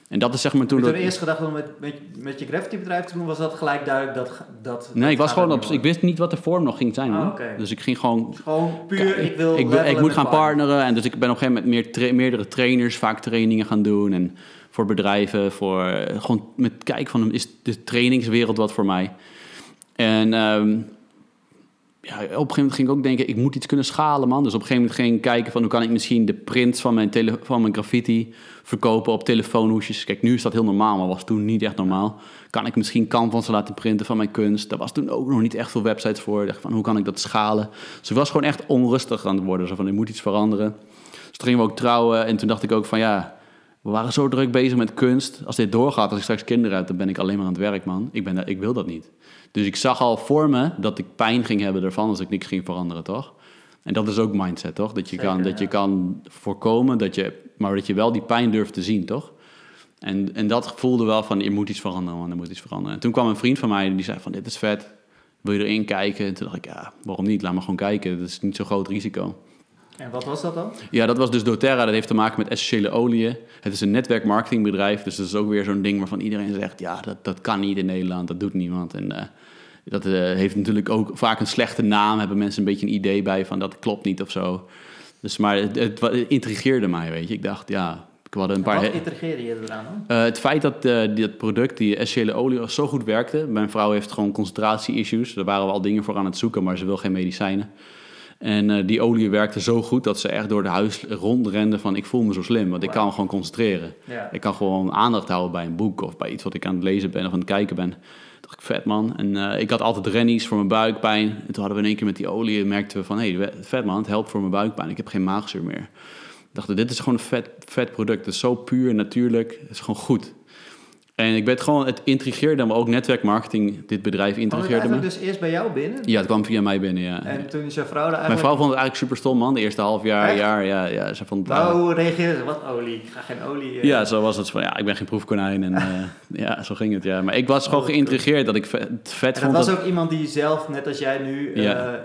En dat is zeg maar Heb toen... je dat- toen eerst gedacht om met, met, met je graffiti bedrijf te doen? Was dat gelijk duidelijk dat... dat Nee, dat ik was gewoon op... Ik wist niet wat de vorm nog ging zijn, Ah, oké. Dus ik ging gewoon... Gewoon puur, ik wil ik, wil- levelen ik moet gaan partneren. En dus ik ben op een gegeven moment meer tra- meerdere trainers, vaak trainingen gaan doen. En voor bedrijven, voor eh, gewoon met kijken van is de trainingswereld wat voor mij. En ehm, ja, op een gegeven moment ging ik ook denken, ik moet iets kunnen schalen, man. Dus op een gegeven moment ging ik kijken van hoe kan ik misschien de prints van mijn, tele- mijn graffiti verkopen op telefoonhoesjes. Kijk, nu is dat heel normaal, maar was toen niet echt normaal. Kan ik misschien canvas laten printen van mijn kunst? Daar was toen ook nog niet echt veel websites voor. Ik dacht van, hoe kan ik dat schalen? Dus ik was gewoon echt onrustig aan het worden. Zo van, er moet iets veranderen. Dus toen gingen we ook trouwen en toen dacht ik ook van, ja... We waren zo druk bezig met kunst. Als dit doorgaat, als ik straks kinderen heb, dan ben ik alleen maar aan het werk, man. Ik, ben, ik wil dat niet. Dus ik zag al voor me dat ik pijn ging hebben ervan als ik niks ging veranderen, toch? En dat is ook mindset, toch? Dat je, Zeker, kan, dat je kan voorkomen, dat je, maar dat je wel die pijn durft te zien, toch? En, en dat voelde wel van, er moet iets veranderen, man, er moet iets veranderen. En toen kwam een vriend van mij, die zei van, dit is vet, wil je erin kijken? En toen dacht ik, ja, waarom niet? Laat me gewoon kijken, dat is niet zo'n groot risico. En wat was dat dan? Ja, dat was dus doTERRA. Dat heeft te maken met essentiële oliën. Het is een netwerkmarketingbedrijf. Dus dat is ook weer zo'n ding waarvan iedereen zegt... ja, dat, dat kan niet in Nederland, dat doet niemand. En eh, dat eh, heeft natuurlijk ook vaak een slechte naam. Hebben mensen een beetje een idee bij van dat klopt niet of zo. Dus, maar het, het, wa- het intrigeerde mij, weet je. Ik dacht, ja, ik had een paar... Wat intrigeerde je eraan eh, het feit dat die- dat product, die essentiële olie, zo goed werkte. Mijn vrouw heeft gewoon concentratie-issues. Daar waren we al dingen voor aan het zoeken, maar ze wil geen medicijnen. En eh, die olie werkte zo goed dat ze echt door de huis rondrende van... ik voel me zo slim, want ik kan gewoon concentreren. Ja. Ik kan gewoon aandacht houden bij een boek of bij iets wat ik aan het lezen ben of aan het kijken ben. Dacht ik, vet man. En eh, ik had altijd rennies voor mijn buikpijn. En toen hadden we in één keer met die olie en merkten we van... hé, hey, vet man, het helpt voor mijn buikpijn. Ik heb geen maagzuur meer. Ik dacht, dit is gewoon een vet, vet product. Het is zo puur en natuurlijk. Het is gewoon goed. En ik werd gewoon, het intrigeerde me ook netwerkmarketing. Dit bedrijf intrigeerde me. dus eerst bij jou binnen? Ja, het kwam via mij binnen, ja. En toen is jouw vrouw daar Mijn eigenlijk... vrouw vond het eigenlijk super stom, man. De eerste half jaar, Echt? jaar, ja, ja. Ze vond het Nou, hoe reageerde ze? Wat olie? Ik ga geen olie... eh. Ja, zo was het van, ja, ik ben geen proefkonijn. En eh, ja, zo ging het, ja. Maar ik was gewoon Oh, geïntrigeerd dat ik vet, het vet En dat vond was ook iemand die zelf, net als jij nu... eh, Ja.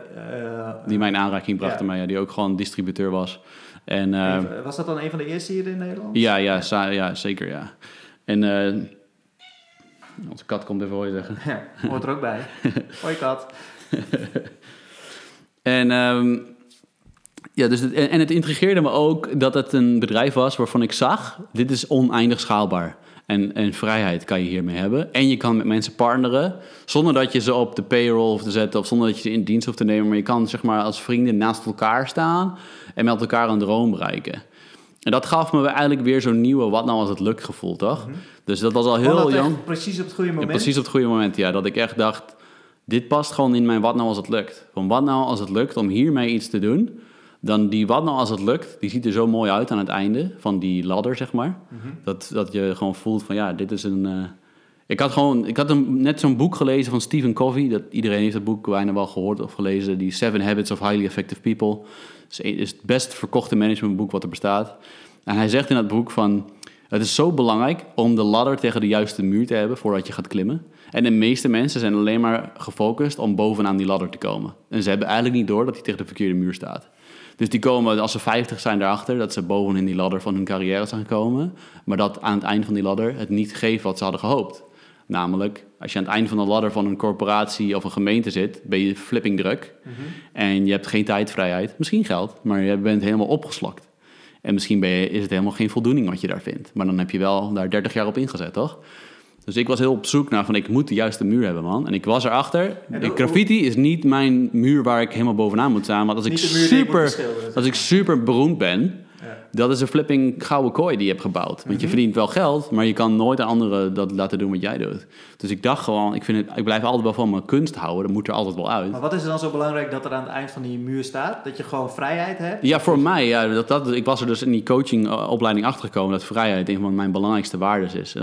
die mij in aanraking bracht Ja. mij, ja, die ook gewoon distributeur was. En eh, even- was dat dan een van de eerste hier in Nederland? ja, ja, za- ja, zeker, ja. En onze kat komt even hoor zeggen. Ja, hoort er ook bij. Hoi kat. En, ehm, ja, dus het, en, het intrigeerde me ook dat het een bedrijf was waarvan ik zag, dit is oneindig schaalbaar. En, en vrijheid kan je hiermee hebben. En je kan met mensen partneren zonder dat je ze op de payroll hoeft te zetten of zonder dat je ze in dienst hoeft te nemen. Maar je kan zeg maar als vrienden naast elkaar staan en met elkaar een droom bereiken. En dat gaf me eigenlijk weer zo'n nieuwe wat nou als het lukt gevoel, toch? Dus dat was al heel dat jong. precies op het goede Ja, moment? precies op het goede moment, ja. Dat ik echt dacht, dit past gewoon in mijn wat nou als het lukt. Van wat nou als het lukt om hiermee iets te doen. Dan die wat nou als het lukt, die ziet er zo mooi uit aan het einde van die ladder, zeg maar. Mhm. dat, dat je gewoon voelt van ja, dit is een... eh, Ik had gewoon, ik had een, net zo'n boek gelezen van Stephen Covey. Dat, iedereen heeft het boek bijna wel gehoord of gelezen. Die Seven Habits of Highly Effective People. Het is, is het best verkochte managementboek wat er bestaat. En hij zegt in dat boek van... Het is zo belangrijk om de ladder tegen de juiste muur te hebben voordat je gaat klimmen. En de meeste mensen zijn alleen maar gefocust om bovenaan die ladder te komen. En ze hebben eigenlijk niet door dat hij tegen de verkeerde muur staat. Dus die komen, als ze 50 zijn, daarachter dat ze bovenin die ladder van hun carrière zijn gekomen. Maar dat aan het eind van die ladder het niet geeft wat ze hadden gehoopt. Namelijk, als je aan het eind van de ladder van een corporatie of een gemeente zit, ben je flipping druk. En je hebt geen tijdvrijheid, misschien geld, maar je bent helemaal opgeslokt. En misschien ben je, is het helemaal geen voldoening wat je daar vindt. Maar dan heb je wel daar 30 jaar op ingezet, toch? Dus ik was heel op zoek naar van ik moet de juiste muur hebben, man. En ik was erachter. Hoe- graffiti is niet mijn muur waar ik helemaal bovenaan moet staan. Want als ik, de super, als ik super beroemd ben. Dat is een flipping gouden kooi die je hebt gebouwd. Want je verdient wel geld, maar je kan nooit aan anderen dat laten doen wat jij doet. Dus ik dacht gewoon, ik, vind het, ik blijf altijd wel van mijn kunst houden. Dat moet er altijd wel uit. Maar wat is er dan zo belangrijk dat er aan het eind van die muur staat? Dat je gewoon vrijheid hebt? Ja, voor mij, ja, dat, dat, ik was er dus in die coachingopleiding achter gekomen dat vrijheid een van mijn belangrijkste waarden is.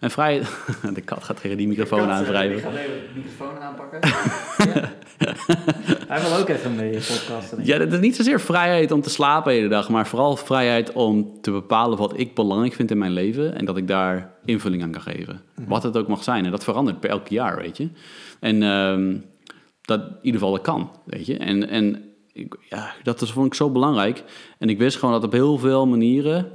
En, vrijheid, de kat gaat tegen die microfoon eh, aanwrijven. Ik ga even de microfoon aanpakken. Hij wil ook even mee in podcasten. Ja, dat is niet zozeer vrijheid om te slapen de hele dag, maar vooral vrijheid om te bepalen wat ik belangrijk vind in mijn leven en dat ik daar invulling aan kan geven. Mhm. Wat het ook mag zijn. En dat verandert per elk jaar, weet je. En ehm, dat in ieder geval dat kan, weet je. En, en ja, dat is, vond ik zo belangrijk. En ik wist gewoon dat op heel veel manieren,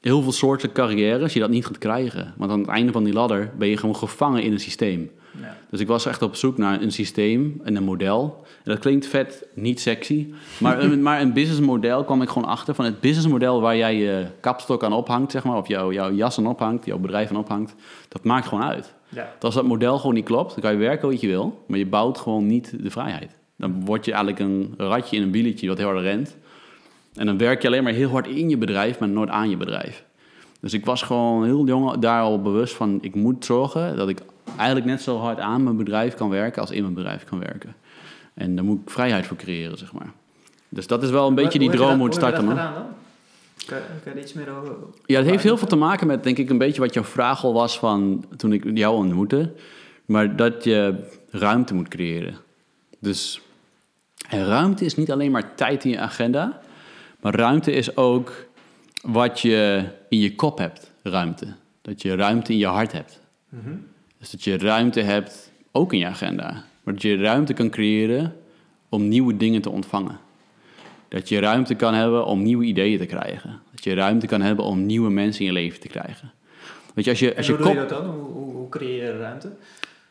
heel veel soorten carrières, je dat niet gaat krijgen. Want aan het einde van die ladder ben je gewoon gevangen in een systeem. Ja. Dus ik was echt op zoek naar een systeem en een model. En dat klinkt vet, niet sexy. Maar een, maar een businessmodel kwam ik gewoon achter. Van het businessmodel waar jij je kapstok aan ophangt, zeg maar. Of jouw, jouw jas aan ophangt, jouw bedrijf aan ophangt. Dat maakt gewoon uit. Ja. Als dat model gewoon niet klopt, dan kan je werken wat je wil. Maar je bouwt gewoon niet de vrijheid. Dan word je eigenlijk een ratje in een wieletje wat heel hard rent. En dan werk je alleen maar heel hard in je bedrijf, maar nooit aan je bedrijf. Dus ik was gewoon heel jong daar al bewust van... ik moet zorgen dat ik eigenlijk net zo hard aan mijn bedrijf kan werken... als in mijn bedrijf kan werken. En daar moet ik vrijheid voor creëren, zeg maar. Dus dat is wel een beetje die Hoe droom hoe heb je starten, man. gedaan dan? Kan, kan je er iets meer over... Ja, het heeft heel veel te maken met, denk ik, een beetje wat jouw vraag al was van toen ik jou ontmoette. Maar dat je ruimte moet creëren. Dus en ruimte is niet alleen maar tijd in je agenda, maar ruimte is ook wat je in je kop hebt, ruimte. Dat je ruimte in je hart hebt. Mhm. Dus dat je ruimte hebt, ook in je agenda. Maar dat je ruimte kan creëren om nieuwe dingen te ontvangen. Dat je ruimte kan hebben om nieuwe ideeën te krijgen. Dat je ruimte kan hebben om nieuwe mensen in je leven te krijgen. Weet je, als je, En als hoe je doe je dat dan? Hoe, hoe, hoe creëer je ruimte?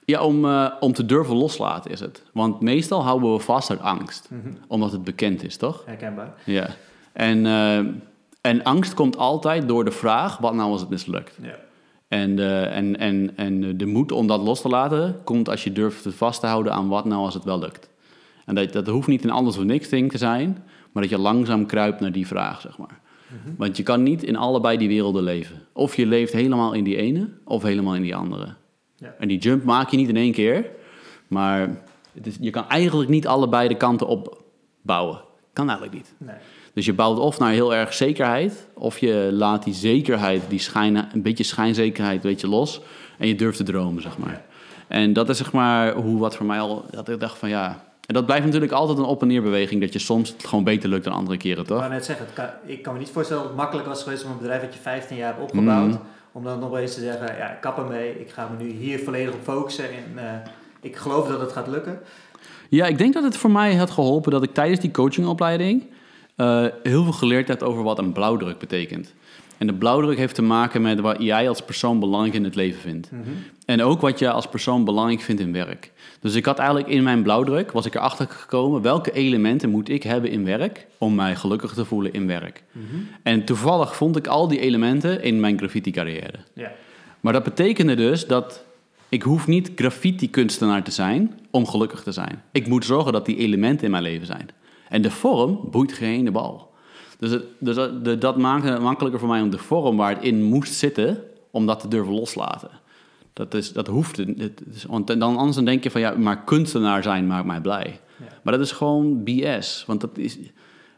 Ja, om, eh, om te durven loslaten is het. Want meestal houden we vast uit angst. Mhm. Omdat het bekend is, toch? Herkenbaar. Ja. En, eh, en angst komt altijd door de vraag, wat nou als het mislukt? Ja. En, eh, en, en, en de moed om dat los te laten komt als je durft het vast te houden aan wat nou als het wel lukt. En dat, dat hoeft niet een alles of niks ding te zijn, maar dat je langzaam kruipt naar die vraag, zeg maar. Want je kan niet in allebei die werelden leven. Of je leeft helemaal in die ene, of helemaal in die andere. Ja. En die jump maak je niet in één keer, maar het is, je kan eigenlijk niet allebei de kanten opbouwen. Kan eigenlijk niet. Nee. Dus je bouwt of naar heel erg zekerheid, of je laat die zekerheid, die schijn, een beetje schijnzekerheid, weet je, los. En je durft te dromen, zeg maar. En dat is zeg maar hoe wat voor mij al, dat ik dacht van ja. En dat blijft natuurlijk altijd een op- en neerbeweging, dat je soms het gewoon beter lukt dan andere keren, Ik toch? wou net zeggen, kan, ik kan me niet voorstellen dat het makkelijk was geweest om een bedrijf dat je 15 jaar hebt opgebouwd, Mhm. om dan nog eens te zeggen, ja, ik kap ermee, ik ga me nu hier volledig op focussen en eh, ik geloof dat het gaat lukken. Ja, ik denk dat het voor mij had geholpen dat ik tijdens die coachingopleiding eh, heel veel geleerd heb over wat een blauwdruk betekent. En de blauwdruk heeft te maken met wat jij als persoon belangrijk in het leven vindt. En ook wat je als persoon belangrijk vindt in werk. Dus ik had eigenlijk in mijn blauwdruk, was ik erachter gekomen, welke elementen moet ik hebben in werk om mij gelukkig te voelen in werk. En toevallig vond ik al die elementen in mijn graffiti carrière. Maar dat betekende dus dat ik hoef niet graffiti-kunstenaar te zijn om gelukkig te zijn. Ik moet zorgen dat die elementen in mijn leven zijn. En de vorm boeit geen de bal. Dus, het, dus dat, de- dat maakte het makkelijker voor mij om de vorm waar het in moest zitten, om dat te durven loslaten. Dat, is, dat hoeft. het- is- want dan anders dan denk je van ja, maar kunstenaar zijn maakt mij blij. Ja. Maar dat is gewoon BS. Want dat is.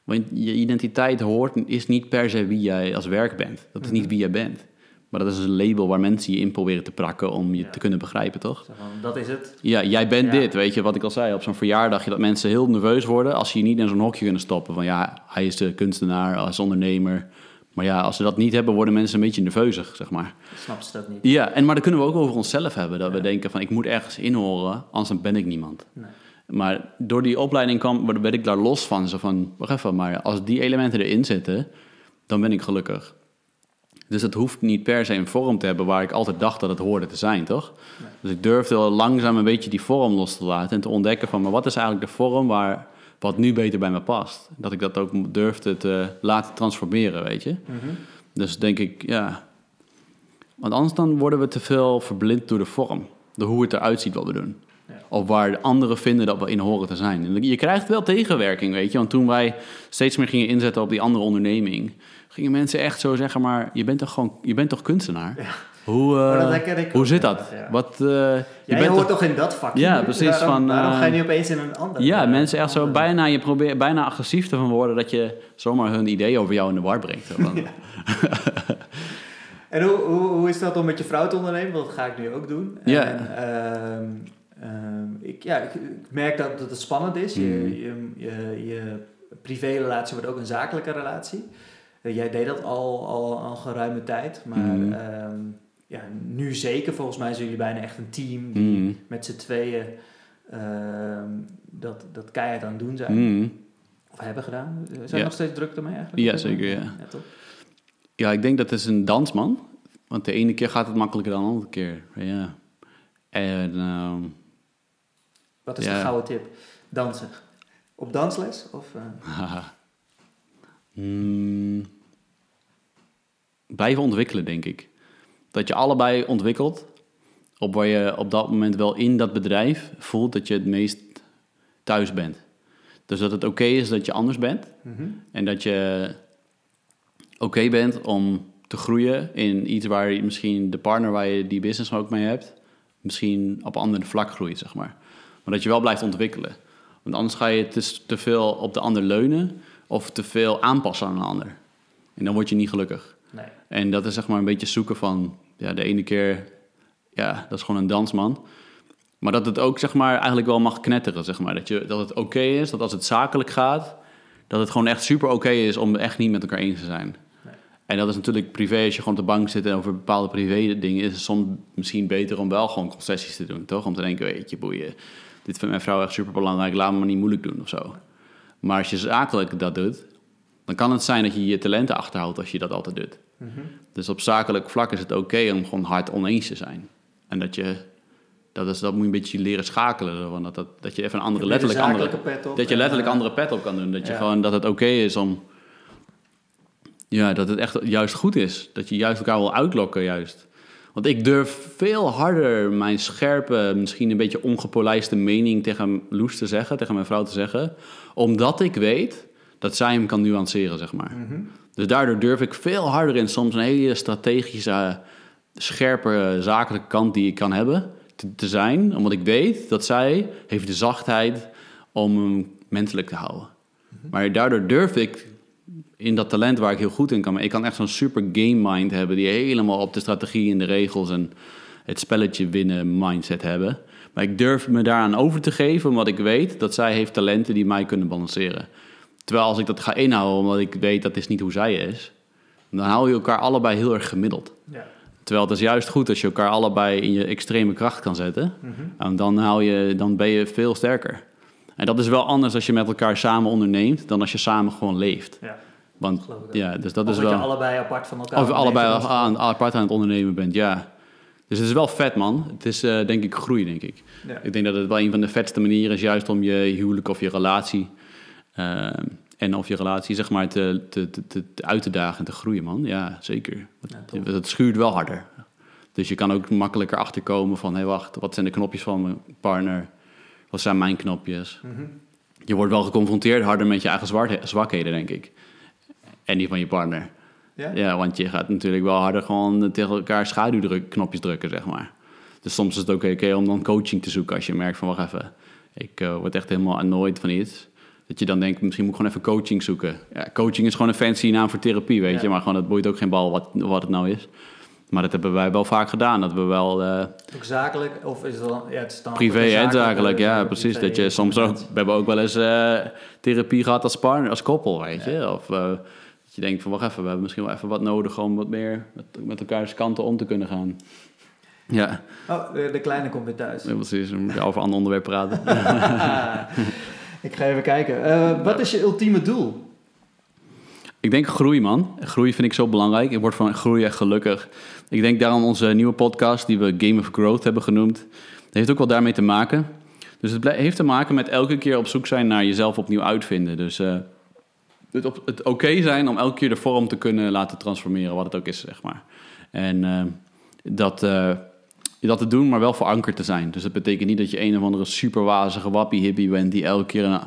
Want je identiteit hoort, is niet per se wie jij als werk bent. Dat is niet wie jij bent. Maar dat is een label waar mensen je in proberen te prakken om je Ja. te kunnen begrijpen, toch? Dat is het. Ja, jij bent Ja. dit, weet je, wat ik al zei. Op zo'n verjaardag, dat mensen heel nerveus worden als ze je niet in zo'n hokje kunnen stoppen. Van ja, hij is de kunstenaar, hij is ondernemer. Maar ja, als ze dat niet hebben, worden mensen een beetje nerveuzig, zeg maar. Snap ze dat niet? Ja, en, maar dat kunnen we ook over onszelf hebben. Dat we denken van, ik moet ergens inhoren, anders dan ben ik niemand. Nee. Maar door die opleiding kwam, werd ik daar los van. Zo van, wacht even, maar als die elementen erin zitten, dan ben ik gelukkig. Dus het hoeft niet per se een vorm te hebben waar ik altijd dacht dat het hoorde te zijn, toch? Nee. Dus ik durfde wel langzaam een beetje die vorm los te laten en te ontdekken van, maar wat is eigenlijk de vorm waar, wat nu beter bij me past? Dat ik dat ook durfde te laten transformeren, weet je? Mhm. Dus denk ik, ja. Want anders dan worden we te veel verblind door de vorm. Door hoe het eruit ziet wat we doen. Ja. Of waar de anderen vinden dat we in horen te zijn. En je krijgt wel tegenwerking, weet je. Want toen wij steeds meer gingen inzetten op die andere onderneming... gingen mensen echt zo zeggen, maar je bent toch gewoon... Je bent toch kunstenaar? Ja. Hoe, dat eh, hoe zit dat? ja. Wat, eh, je Jij bent hoort toch- toch in dat vakje? Ja, nu? precies, Waarom, van, waarom eh, ga je nu opeens in een ander? Ja, eh, mensen echt zo bijna... Je probeert bijna agressief te van worden... dat je zomaar hun idee over jou in de war brengt. En hoe, hoe, hoe is dat om met je vrouw te ondernemen? Want dat ga ik nu ook doen. Ja. En, ehm, ehm, ik ik, ja, ik, merk dat, dat het spannend is. Je, Mhm. je, je, je privérelatie wordt ook een zakelijke relatie. Eh, jij deed dat al, al, al geruime tijd, maar Mhm. ehm, ja, nu zeker. Volgens mij zijn jullie bijna echt een team die Mhm. met z'n tweeën ehm, dat, dat keihard aan het doen zijn. Mhm. Of hebben gedaan. Zijn er Ja. nog steeds druk ermee eigenlijk? Ja, zeker, ja. ja? Ja, ik denk dat het is een dansman. Want de ene keer gaat het makkelijker dan de andere keer. Ja. En ehm, Wat is Ja. de gouden tip? Dansen. Op dansles? Of, eh, haha. Blijven ontwikkelen, denk ik. Dat je allebei ontwikkelt. Op waar je op dat moment wel in dat bedrijf voelt dat je het meest thuis bent. Dus dat het oké is dat je anders bent. mhm. En dat je oké bent om te groeien in iets waar je misschien de partner waar je die business ook mee hebt, misschien op een ander vlak groeit, zeg maar. Maar dat je wel blijft ontwikkelen. Want anders ga je te, te veel op de ander leunen of te veel aanpassen aan een ander. En dan word je niet gelukkig. Nee. En dat is zeg maar een beetje zoeken van, ja, de ene keer, ja, dat is gewoon een dansman. Maar dat het ook zeg maar eigenlijk wel mag knetteren, zeg maar. Dat, je, dat het oké is, dat als het zakelijk gaat, dat het gewoon echt super oké is om echt niet met elkaar eens te zijn. Nee. En dat is natuurlijk privé, als je gewoon op de bank zit en over bepaalde privé dingen, is het soms misschien beter om wel gewoon concessies te doen, toch? Om te denken, weet je, boeien, dit vindt mijn vrouw echt super belangrijk, laat me maar niet moeilijk doen of zo. Maar als je zakelijk dat doet, dan kan het zijn dat je je talenten achterhoudt als je dat altijd doet. Mhm. Dus op zakelijk vlak is het oké om gewoon hard oneens te zijn. En dat je, dat, is, dat moet je een beetje leren schakelen. Want dat, dat, dat je even een andere, letterlijk andere, op dat je letterlijk eh, andere pet op kan doen. Dat je ja. gewoon, dat het oké is om, ja, dat het echt juist goed is. Dat je juist elkaar wil uitlokken juist. Want ik durf veel harder mijn scherpe, misschien een beetje ongepolijste mening tegen Loes te zeggen, tegen mijn vrouw te zeggen. Omdat ik weet dat zij hem kan nuanceren, zeg maar. Mhm. Dus daardoor durf ik veel harder in soms een hele strategische, scherpe, zakelijke kant die ik kan hebben te, te zijn. Omdat ik weet dat zij heeft de zachtheid om hem menselijk te houden. Maar daardoor durf ik in dat talent waar ik heel goed in kan. Ik kan echt zo'n super game mind hebben die helemaal op de strategie en de regels en het spelletje winnen mindset hebben. Maar ik durf me daaraan over te geven omdat ik weet dat zij heeft talenten die mij kunnen balanceren. Terwijl als ik dat ga inhouden omdat ik weet dat is niet hoe zij is, dan hou je elkaar allebei heel erg gemiddeld. Ja. Terwijl het is juist goed als je elkaar allebei in je extreme kracht kan zetten. Mhm. En dan, hou je, dan ben je veel sterker. En dat is wel anders als je met elkaar samen onderneemt dan als je samen gewoon leeft. Ja. Want ja, dus dat Of is wel. je allebei apart van elkaar Of je allebei aan, apart aan het ondernemen bent, ja. Dus het is wel vet, man. Het is eh, denk ik groei, denk ik. Ja. Ik denk dat het wel een van de vetste manieren is, juist om je huwelijk of je relatie. Eh, en of je relatie, zeg maar, te, te, te, te- uit te dagen en te groeien, man. Ja, zeker. Ja, het schuurt wel harder. Dus je kan ook makkelijker achterkomen van... hé, hey, wacht, wat zijn de knopjes van mijn partner? Wat zijn mijn knopjes? Mhm. Je wordt wel geconfronteerd harder met je eigen zwakheden, denk ik. En die van je partner. Ja? Ja, want je gaat natuurlijk wel harder gewoon tegen elkaar schaduwknopjes drukken, zeg maar. Dus soms is het ook oké om dan coaching te zoeken als je merkt van, wacht even, ik eh, word echt helemaal annoyed van iets. Dat je dan denkt, misschien moet ik gewoon even coaching zoeken. Ja, coaching is gewoon een fancy naam voor therapie, weet Ja. je. Maar gewoon, het boeit ook geen bal wat, wat het nou is. Maar dat hebben wij wel vaak gedaan. Dat we wel eh, Ook zakelijk? Of is het dan... Ja, het dan privé en zakelijk, ja, privé precies. Dat je soms ook, we hebben ook wel eens eh, therapie gehad als partner, als koppel, weet je. Of eh, dat je denkt van, wacht even, we hebben misschien wel even wat nodig om wat meer met, met elkaars kanten om te kunnen gaan. Ja, Oh, de, de kleine komt weer thuis. ja, precies. Dan moet je over een ander onderwerp praten. Ik ga even kijken. Eh, wat is je ultieme doel? Ik denk groei, man. Groei vind ik zo belangrijk. Ik word van groei echt gelukkig. Ik denk daarom onze nieuwe podcast, die we Game of Growth hebben genoemd, dat heeft ook wel daarmee te maken. Dus het heeft te maken met elke keer op zoek zijn naar jezelf opnieuw uitvinden. Dus eh, het, het oké zijn om elke keer de vorm te kunnen laten transformeren, wat het ook is, zeg maar. En eh, dat, dat te doen, maar wel verankerd te zijn. Dus dat betekent niet dat je een of andere superwazige wappie hippie bent die elke keer een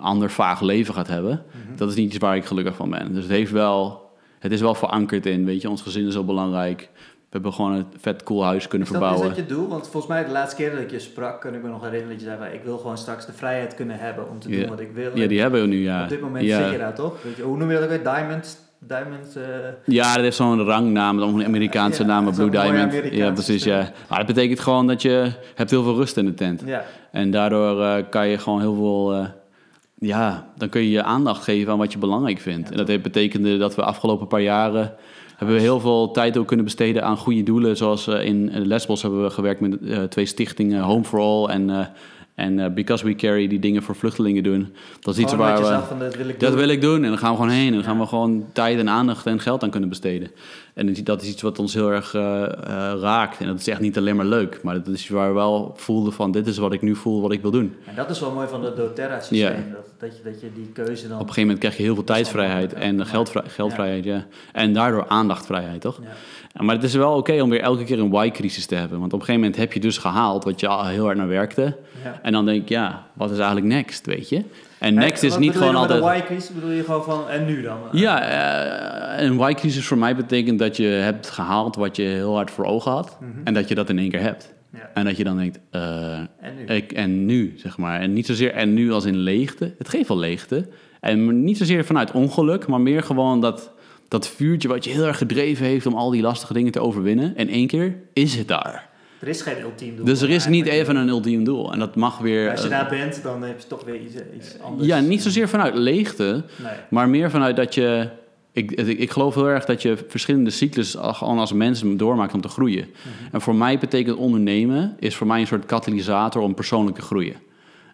ander vaag leven gaat hebben. Dat is niet iets waar ik gelukkig van ben. Dus het, heeft wel, het is wel verankerd in, weet je, ons gezin is zo belangrijk. We hebben gewoon een vet cool huis kunnen Is dat, is verbouwen. dat je doel? Want volgens mij de laatste keer dat ik je sprak, kan ik me nog herinneren dat je zei, ik wil gewoon straks de vrijheid kunnen hebben om te doen Ja. wat ik wil. Ja, die hebben we nu, ja. Op dit moment ja. zit je daar toch? Weet je, hoe noem je dat ook weer? Diamond Diamond. eh, Ja, dat heeft zo'n rangnaam, een Amerikaanse Ja, naam, zo'n Blue Diamond. Ja, precies, stem. ja. Maar dat betekent gewoon dat je hebt heel veel rust in de tent. ja. En daardoor eh, kan je gewoon heel veel... eh, ja, dan kun je je aandacht geven aan wat je belangrijk vindt. Ja, en dat heeft betekende dat we afgelopen paar jaren... hebben we heel veel tijd ook kunnen besteden aan goede doelen. Zoals in Lesbos hebben we gewerkt met twee stichtingen, Home for All en... en eh, Because We Carry, die dingen voor vluchtelingen doen. Dat is iets waar we... dat wil ik Dat doen. wil ik doen en dan gaan we gewoon heen. En dan Ja. gaan we gewoon tijd en aandacht en geld aan kunnen besteden. En dat is iets wat ons heel erg eh, eh, raakt. En dat is echt niet alleen maar leuk. Maar dat is waar we wel voelden van... dit is wat ik nu voel, wat ik wil doen. En dat is wel mooi van het doTERRA-systeem. Dat, dat, je, dat je die keuze dan... Op een gegeven moment krijg je heel veel tijdsvrijheid en geldvrij- geldvrijheid. Ja. En daardoor aandachtvrijheid, toch? Ja. Ja, Maar het is wel oké om weer elke keer een why-crisis te hebben. Want op een gegeven moment heb je dus gehaald wat je al heel hard naar werkte. Ja. En dan denk ik, ja, wat is eigenlijk next, weet je? En En next is wat niet gewoon altijd... met een why-crisis bedoel je gewoon van, en nu dan? Ja, eh, een why-crisis voor mij betekent dat je hebt gehaald wat je heel hard voor ogen had. Mhm. En dat je dat in één keer hebt. Ja. En dat je dan denkt, eh, En nu? ik, en nu, zeg maar. En niet zozeer en nu als in leegte. Het geeft wel leegte. En niet zozeer vanuit ongeluk, maar meer gewoon dat, dat vuurtje wat je heel erg gedreven heeft om al die lastige dingen te overwinnen. En één keer is het daar. Er is geen ultiem doel. Dus er is niet even een ultiem doel. En dat mag weer... Als je eh, daar bent, dan heb je toch weer iets, iets anders. ja, niet zozeer vanuit leegte, Nee. Maar meer vanuit dat je. Ik, ik, ik geloof heel erg dat je verschillende cyclus al- gewoon als mens doormaakt om te groeien. Mhm. En voor mij betekent ondernemen is voor mij een soort katalysator om persoonlijk te groeien.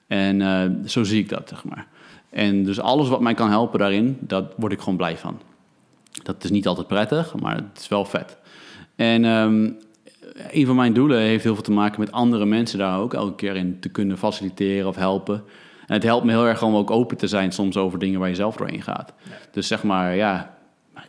En eh, zo zie ik dat, zeg maar. En dus alles wat mij kan helpen daarin, dat word ik gewoon blij van. Dat is niet altijd prettig, maar het is wel vet. En ehm, een van mijn doelen heeft heel veel te maken met andere mensen daar ook elke keer in te kunnen faciliteren of helpen. En het helpt me heel erg om ook open te zijn soms over dingen waar je zelf doorheen gaat. Ja. Dus zeg maar, ja,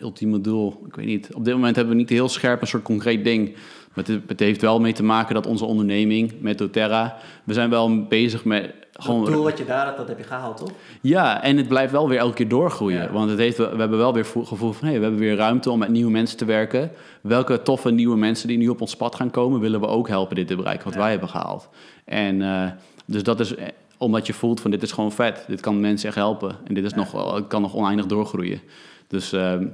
ultieme doel, ik weet niet. Op dit moment hebben we niet heel scherp een soort concreet ding. Maar het, het heeft wel mee te maken dat onze onderneming met doTERRA... we zijn wel bezig met gewoon... Het doel wat je daar had, dat heb je gehaald, toch? Ja, en het blijft wel weer elke keer doorgroeien. Ja. Want het heeft, we hebben wel weer het gevoel van... Hey, we hebben weer ruimte om met nieuwe mensen te werken. Welke toffe nieuwe mensen die nu op ons pad gaan komen... willen we ook helpen dit te bereiken wat Ja. wij hebben gehaald. En eh, dus dat is eh, omdat je voelt van dit is gewoon vet. Dit kan mensen echt helpen. En dit is Ja. nog, het kan nog oneindig doorgroeien. Dus, ehm,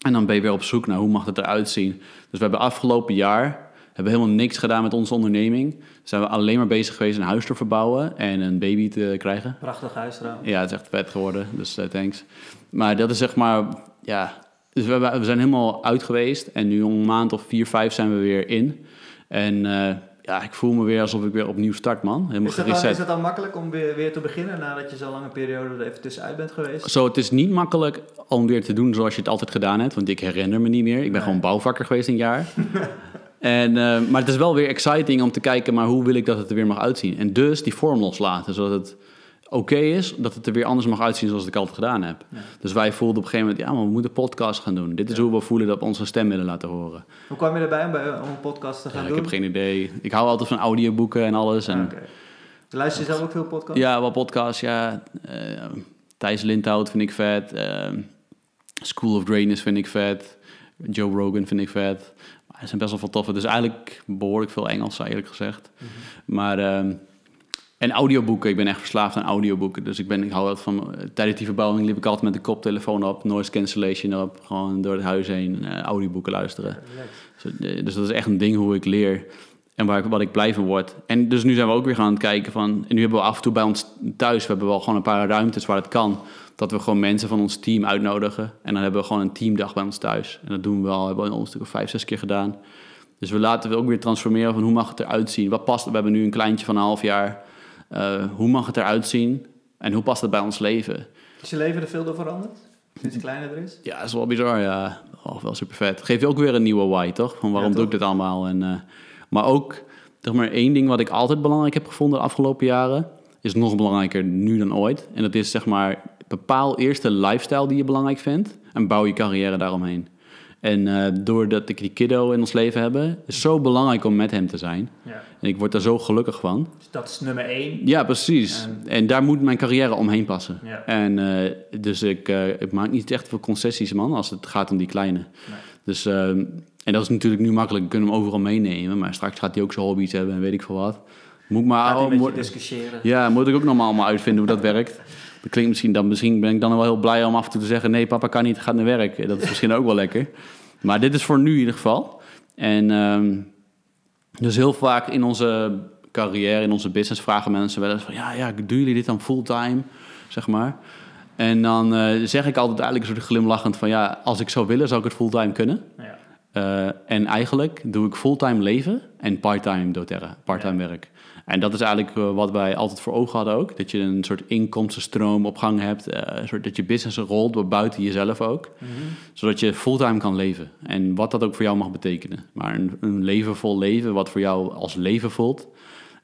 en dan ben je weer op zoek naar hoe mag het eruit zien. Dus we hebben afgelopen jaar... hebben helemaal niks gedaan met onze onderneming. Zijn we alleen maar bezig geweest een huis te verbouwen... en een baby te krijgen. Prachtig huis trouwens. Ja, het is echt vet geworden, dus eh, thanks. Maar dat is zeg maar, ja... Dus we, we zijn helemaal uit geweest en nu om een maand of vier, vijf zijn we weer in. En eh, ja, ik voel me weer alsof ik weer opnieuw start, man. Helemaal Is het, dan, is gereset. het dan makkelijk om weer, weer te beginnen nadat je zo'n lange periode er even tussenuit bent geweest? Zo, het is niet makkelijk om weer te doen zoals je het altijd gedaan hebt. Want ik herinner me niet meer. Ik ben Nee. gewoon bouwvakker geweest een jaar. en, eh, maar het is wel weer exciting om te kijken, maar hoe wil ik dat het er weer mag uitzien? En dus die vorm loslaten, zodat het oké is, dat het er weer anders mag uitzien zoals ik altijd gedaan heb. Ja. Dus wij voelden op een gegeven moment, ja, maar we moeten podcast gaan doen. Dit is Ja. hoe we voelen dat we onze stem willen laten horen. Hoe kwam je erbij om, een podcast te gaan Ja, ik doen? heb geen idee. Ik hou altijd van audioboeken en alles. En, Ah, oké. Luister je zelf ook veel podcasts? Ja, wel podcasts, ja. Eh, Thijs Lindhout vind ik vet. Eh, School of Greatness vind ik vet. Joe Rogan vind ik vet. Er zijn best wel veel toffe. Dus eigenlijk behoorlijk veel Engels, eerlijk gezegd. Mhm. Maar... ehm, en audioboeken, ik ben echt verslaafd aan audioboeken. Dus ik, ben, ik hou altijd van... eh, Tijdens die verbouwing liep ik altijd met de koptelefoon op, noise cancellation op. Gewoon door het huis heen eh, audioboeken luisteren. Dus, eh, Dus dat is echt een ding hoe ik leer. En waar ik, wat ik blij van word. En dus nu zijn we ook weer gaan kijken van... En nu hebben we af en toe bij ons thuis... We hebben wel gewoon een paar ruimtes waar het kan... Dat we gewoon mensen van ons team uitnodigen. En dan hebben we gewoon een teamdag bij ons thuis. En dat doen we wel. Hebben we al een stuk of vijf, zes keer gedaan. Dus we laten we ook weer transformeren van hoe mag het eruit zien? Wat past? We hebben nu een kleintje van een half jaar. Eh, hoe mag het eruit zien? En hoe past het bij ons leven? Is je leven er veel door veranderd? Sinds het kleiner er is? Ja, dat is wel bizar, ja. Oh, wel super vet. Geef je ook weer een nieuwe why, toch? Van waarom Ja, doe ik dit allemaal? En, eh, maar ook, zeg maar, één ding wat ik altijd belangrijk heb gevonden de afgelopen jaren... is nog belangrijker nu dan ooit. En dat is, zeg maar, bepaal eerst de lifestyle die je belangrijk vindt... en bouw je carrière daaromheen. En eh, doordat ik die kiddo in ons leven heb... is het zo belangrijk om met hem te zijn. Ja. En ik word daar zo gelukkig van. Dus dat is nummer één. Ja, precies. En- En daar moet mijn carrière omheen passen. Ja. En eh, dus ik, eh, ik maak niet echt veel concessies, man, als het gaat om die kleine. Nee. Dus, ehm, en dat is natuurlijk nu makkelijk, we kunnen hem overal meenemen, maar straks gaat hij ook zijn hobby's hebben en weet ik veel wat. Moet maar, Gaat oh, moet, discussiëren? ja, moet ik ook nog maar allemaal uitvinden hoe dat werkt. Dat klinkt misschien, dan, misschien ben ik dan wel heel blij om af en toe te zeggen... nee, papa kan niet, gaat naar werk. Dat is misschien ook wel lekker. Maar dit is voor nu in ieder geval. En ehm, dus heel vaak in onze carrière, in onze business... vragen mensen wel eens van... ja, ja doen jullie dit dan fulltime, zeg maar? En dan uh, zeg ik altijd eigenlijk een soort glimlachend van... ja, als ik zou willen, zou ik het fulltime kunnen. Ja. Uh, en eigenlijk doe ik fulltime leven en parttime doTERRA, parttime ja. werk. En dat is eigenlijk uh, wat wij altijd voor ogen hadden ook. Dat je een soort inkomstenstroom op gang hebt. Uh, een soort dat je business rolt buiten jezelf ook. Mm -hmm. Zodat je fulltime kan leven. En wat dat ook voor jou mag betekenen. Maar een, een leven vol leven, wat voor jou als leven voelt.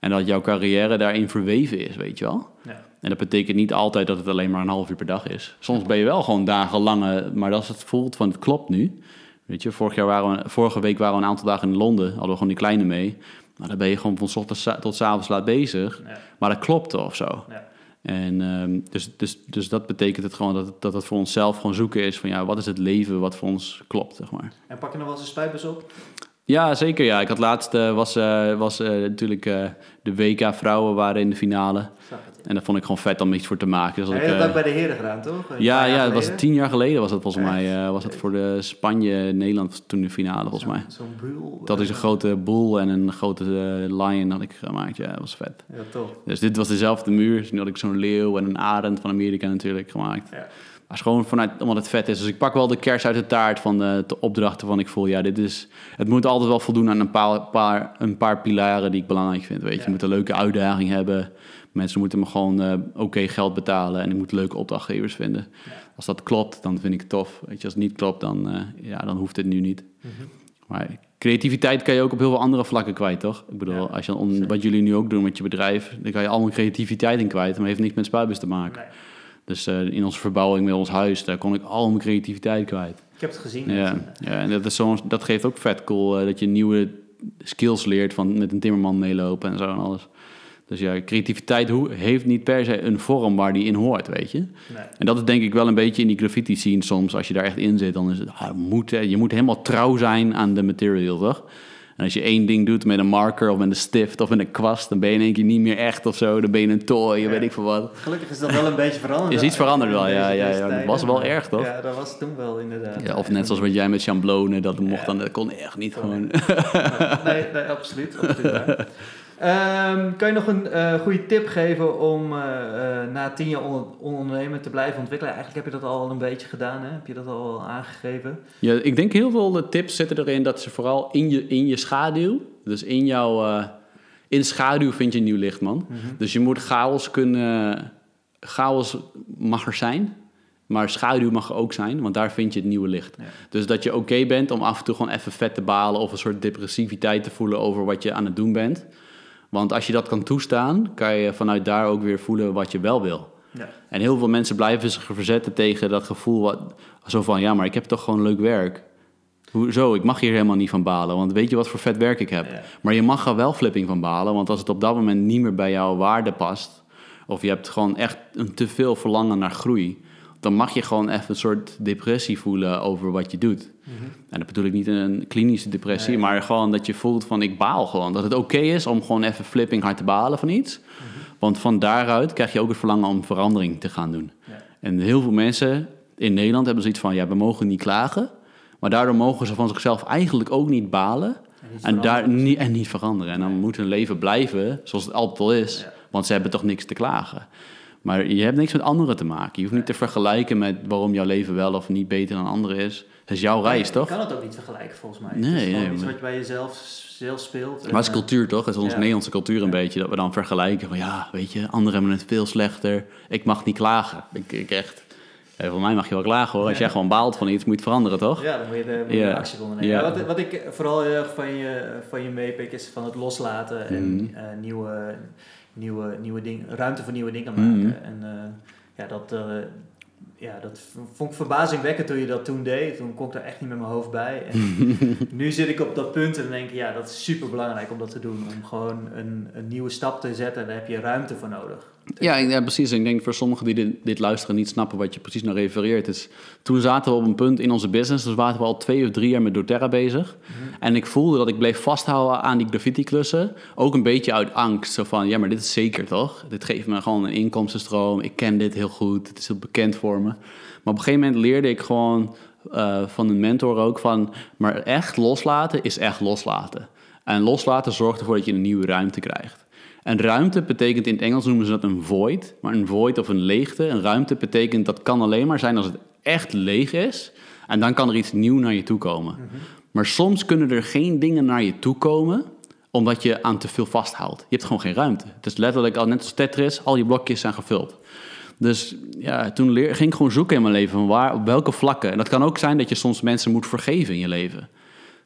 En dat jouw carrière daarin verweven is, weet je wel. Ja. En dat betekent niet altijd dat het alleen maar een half uur per dag is. Soms ben je wel gewoon dagenlange, maar als het voelt van het klopt nu. Weet je, vorig jaar waren we, vorige week waren we een aantal dagen in Londen, hadden we gewoon die kleine mee. Maar dan ben je gewoon van ochtends tot s avonds laat bezig. Ja. Maar dat klopt of zo. Ja. En um, dus, dus, dus dat betekent het gewoon dat het, dat het voor onszelf gewoon zoeken is van ja, wat is het leven wat voor ons klopt, zeg maar. En pak je nog wel eens een spuitbus op? Ja, zeker. Ja. Ik had laatst, uh, was, uh, was uh, natuurlijk de WK vrouwen waren in de finale. En dat vond ik gewoon vet om iets voor te maken. Dus ja, je dat bij de heren gedaan, toch? Een ja, ja dat was tien jaar geleden was het volgens Echt? mij. was het voor de Spanje-Nederland toen de finale, volgens zo, mij. Zo'n. Dat is een grote boel en een grote lion had ik gemaakt. Ja, dat was vet. Ja, tof. Dus dit was dezelfde muur. Dus nu had ik zo'n leeuw en een arend van Amerika natuurlijk gemaakt. Ja. Maar is gewoon vanuit, omdat het vet is. Dus ik pak wel de kers uit de taart van de, de opdrachten van ik voel, ja, dit is... Het moet altijd wel voldoen aan een paar, paar, een paar pilaren die ik belangrijk vind, weet je. Ja. Je moet een leuke uitdaging hebben. Mensen moeten me gewoon uh, oké okay geld betalen en ik moet leuke opdrachtgevers vinden. Ja. Als dat klopt, dan vind ik het tof. Weet je, als het niet klopt, dan, uh, ja, dan hoeft het nu niet. Mm -hmm. Maar creativiteit kan je ook op heel veel andere vlakken kwijt, toch? Ik bedoel, ja, als je wat jullie nu ook doen met je bedrijf, dan kan je allemaal creativiteit in kwijt, maar heeft niks met spuitbus te maken. Nee. Dus uh, in onze verbouwing met ons huis, daar kon ik al mijn creativiteit kwijt. Ik heb het gezien. Ja, ja en dat, is zo, dat geeft ook vet cool, dat je nieuwe skills leert van met een timmerman meelopen en zo en alles. Dus ja, creativiteit heeft niet per se een vorm waar die in hoort, weet je. Nee. En dat is denk ik wel een beetje in die graffiti scene soms. Als je daar echt in zit, dan is het, ah, moet, je moet helemaal trouw zijn aan de material, toch? En als je één ding doet met een marker of met een stift of met een kwast, dan ben je in één keer niet meer echt of zo. Dan ben je een toy, ja. weet ik veel wat. Gelukkig is dat wel een beetje veranderd. Is iets veranderd wel, ja. ja, ja. Dat was wel erg, toch? Ja, dat was toen wel inderdaad. Ja, of net zoals wat jij met chamblonen, dat mocht dan, dat kon echt niet gewoon. Nee, nee, absoluut. absoluut Um, kan je nog een uh, goede tip geven om uh, uh, na tien jaar on ondernemen te blijven ontwikkelen? Eigenlijk heb je dat al een beetje gedaan, hè? heb je dat al aangegeven? Ja, ik denk heel veel tips zitten erin dat ze vooral in je, in je schaduw, dus in jouw, in schaduw vind je nieuw licht, man. Mm -hmm. Dus je moet chaos kunnen, chaos mag er zijn, maar schaduw mag er ook zijn, want daar vind je het nieuwe licht. Ja. Dus dat je oké okay bent om af en toe gewoon even vet te balen of een soort depressiviteit te voelen over wat je aan het doen bent. Want als je dat kan toestaan, kan je vanuit daar ook weer voelen wat je wel wil. Ja. En heel veel mensen blijven zich verzetten tegen dat gevoel, wat, zo van ja, maar ik heb toch gewoon leuk werk. Hoezo? Ik mag hier helemaal niet van balen, want weet je wat voor vet werk ik heb? Ja. Maar je mag er wel flipping van balen, want als het op dat moment niet meer bij jouw waarde past, of je hebt gewoon echt een te veel verlangen naar groei, dan mag je gewoon even een soort depressie voelen over wat je doet. Mm -hmm. En dat bedoel ik niet een klinische depressie, nee. maar gewoon dat je voelt van ik baal gewoon. Dat het oké okay is om gewoon even flipping hard te balen van iets. Mm -hmm. Want van daaruit krijg je ook het verlangen om verandering te gaan doen. Ja. En heel veel mensen in Nederland hebben zoiets van ja, we mogen niet klagen. Maar daardoor mogen ze van zichzelf eigenlijk ook niet balen. En, en daar, niet, en niet veranderen. En dan nee. moet hun leven blijven zoals het altijd al is. Ja. Want ze hebben toch niks te klagen. Maar je hebt niks met anderen te maken. Je hoeft niet te vergelijken met waarom jouw leven wel of niet beter dan anderen is. Het is jouw reis, toch? Je kan het ook niet vergelijken, volgens mij. Nee, het is nee, iets wat je bij jezelf zelf speelt. Maar het is cultuur, toch? Het is onze ja. Nederlandse cultuur een beetje. Dat we dan vergelijken van, ja, weet je, anderen hebben het veel slechter. Ik mag niet klagen. Ik, ik echt... Ja, voor mij mag je wel klagen hoor. Als jij gewoon baalt van iets, moet je het veranderen, toch? Ja, dan moet je, de, moet je ja. actie ondernemen. Wat, wat ik vooral heel erg van je, van je meepik is van het loslaten en mm. uh, nieuwe nieuwe, nieuwe dingen, ruimte voor nieuwe dingen maken. Mm -hmm. En uh, ja, dat, uh, ja, dat vond ik verbazingwekkend toen je dat toen deed. Toen kon ik er echt niet met mijn hoofd bij. En nu zit ik op dat punt en denk ik, ja, dat is super belangrijk om dat te doen. Om gewoon een, een nieuwe stap te zetten. Daar heb je ruimte voor nodig. Ja, ja, precies. Ik denk voor sommigen die dit, dit luisteren niet snappen wat je precies naar refereert. Is, toen zaten we op een punt in onze business, dus waren we al twee of drie jaar met doTERRA bezig. En ik voelde dat ik bleef vasthouden aan die graffiti-klussen. Ook een beetje uit angst. Zo van, ja, maar dit is zeker toch? Dit geeft me gewoon een inkomstenstroom. Ik ken dit heel goed. Het is heel bekend voor me. Maar op een gegeven moment leerde ik gewoon eh, van een mentor ook van... maar echt loslaten is echt loslaten. En loslaten zorgt ervoor dat je een nieuwe ruimte krijgt. En ruimte betekent in het Engels noemen ze dat een void. Maar een void of een leegte, een ruimte betekent dat kan alleen maar zijn als het echt leeg is. En dan kan er iets nieuw naar je toe komen. Maar soms kunnen er geen dingen naar je toe komen omdat je aan te veel vasthoudt. Je hebt gewoon geen ruimte. Het is letterlijk al net als Tetris, al je blokjes zijn gevuld. Dus ja, toen leer, ging ik gewoon zoeken in mijn leven van waar, op welke vlakken. En dat kan ook zijn dat je soms mensen moet vergeven in je leven.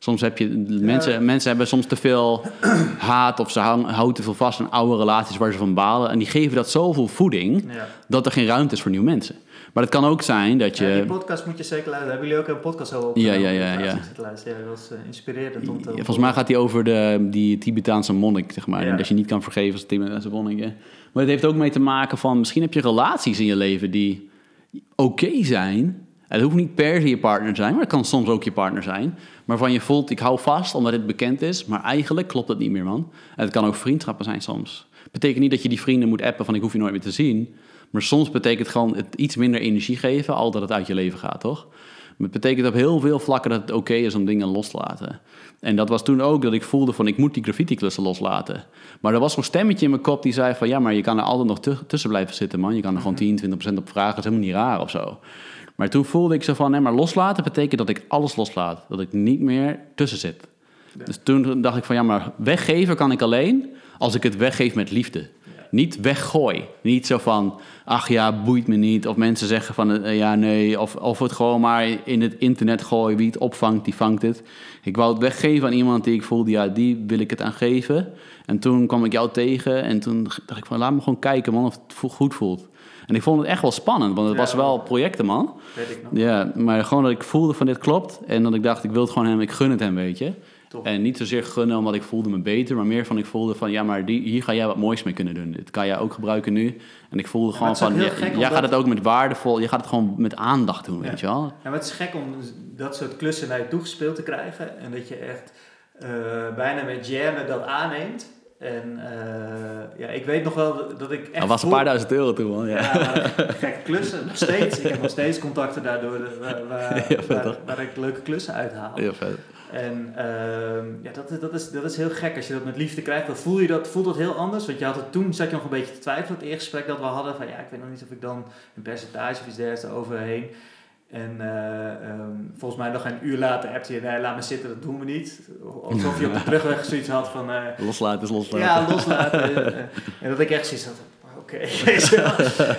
Soms heb je mensen, mensen hebben soms te veel haat of ze hou- houden te veel vast aan oude relaties waar ze van balen. En die geven dat zoveel voeding Ja. dat er geen ruimte is voor nieuwe mensen. Maar het kan ook zijn dat je. Ja, die podcast moet je zeker luisteren. Hebben jullie ook een podcast over Ja, ja, ja, ja. Ja, dat was eh, inspirerend om te Ja, volgens mij gaat hij over de, die Tibetaanse monnik, zeg maar. Ja. En dat je niet kan vergeven als Tibetaanse monnik. hè. Maar het heeft ook mee te maken van... Misschien heb je relaties in je leven die oké zijn. Het hoeft niet per se je partner te zijn, maar het kan soms ook je partner zijn. Waarvan je voelt, ik hou vast omdat het bekend is. Maar eigenlijk klopt het niet meer, man. En het kan ook vriendschappen zijn soms. Betekent niet dat je die vrienden moet appen van ik hoef je nooit meer te zien. Maar soms betekent gewoon het iets minder energie geven, al dat het uit je leven gaat, toch? Maar het betekent op heel veel vlakken dat het oké is om dingen los te laten. En dat was toen ook dat ik voelde van ik moet die graffiti-klussen loslaten. Maar er was zo'n stemmetje in mijn kop die zei van ja, maar je kan er altijd nog tu- tussen blijven zitten, man. Je kan er gewoon 10, 20% op vragen, dat is helemaal niet raar of zo. Maar toen voelde ik zo van nee, maar loslaten betekent dat ik alles loslaat. Dat ik niet meer tussen zit. Dus toen dacht ik van ja, maar weggeven kan ik alleen als ik het weggeef met liefde. Niet weggooi. Niet zo van, ach ja, boeit me niet. Of mensen zeggen van, eh, ja, nee. Of, of het gewoon maar in het internet gooien. Wie het opvangt, die vangt het. Ik wou het weggeven aan iemand die ik voelde, ja, die wil ik het aan geven. En toen kwam ik jou tegen en toen dacht ik van, laat me gewoon kijken, man, of het goed voelt. En ik vond het echt wel spannend, want het Ja. was wel projecten, man. Weet ik nog. Ja, maar gewoon dat ik voelde van dit klopt. En dat ik dacht, ik wil het gewoon hem, ik gun het hem, weet je. Top. En niet zozeer gunnen omdat ik voelde me beter, maar meer van ik voelde van ja, maar die, hier ga jij wat moois mee kunnen doen. Dit kan jij ook gebruiken nu. En ik voelde gewoon van, ja, jij gaat het ook met waardevol, je gaat het gewoon met aandacht doen, Ja. weet je wel. Ja, maar het is gek om dat soort klussen naar je toegespeeld te krijgen. En dat je echt eh, bijna met jam dat aanneemt. En eh, ja, ik weet nog wel dat- ik echt... Dat was een paar duizend euro toen, man. Ja. Ja, gekke klussen. Nog steeds. Ik heb nog steeds contacten daardoor waar, waar, Ja, ik leuke klussen uithaal. Heel vet. En ehm, ja, dat, is- dat, is, dat is heel gek. Als je dat met liefde krijgt, dan voel je dat, voelt dat heel anders. Want je had het toen, zat je nog een beetje te twijfelen. Het eerste gesprek dat we hadden, van ja, ik weet nog niet of ik dan een percentage of iets dergelijks eroverheen. En eh, ehm, volgens mij nog een uur later appte je, nee, laat me zitten, dat doen we niet. Alsof je op de terugweg zoiets had van, eh, Loslaten is loslaten. ja, loslaten. En dat ik echt zoiets had, oké.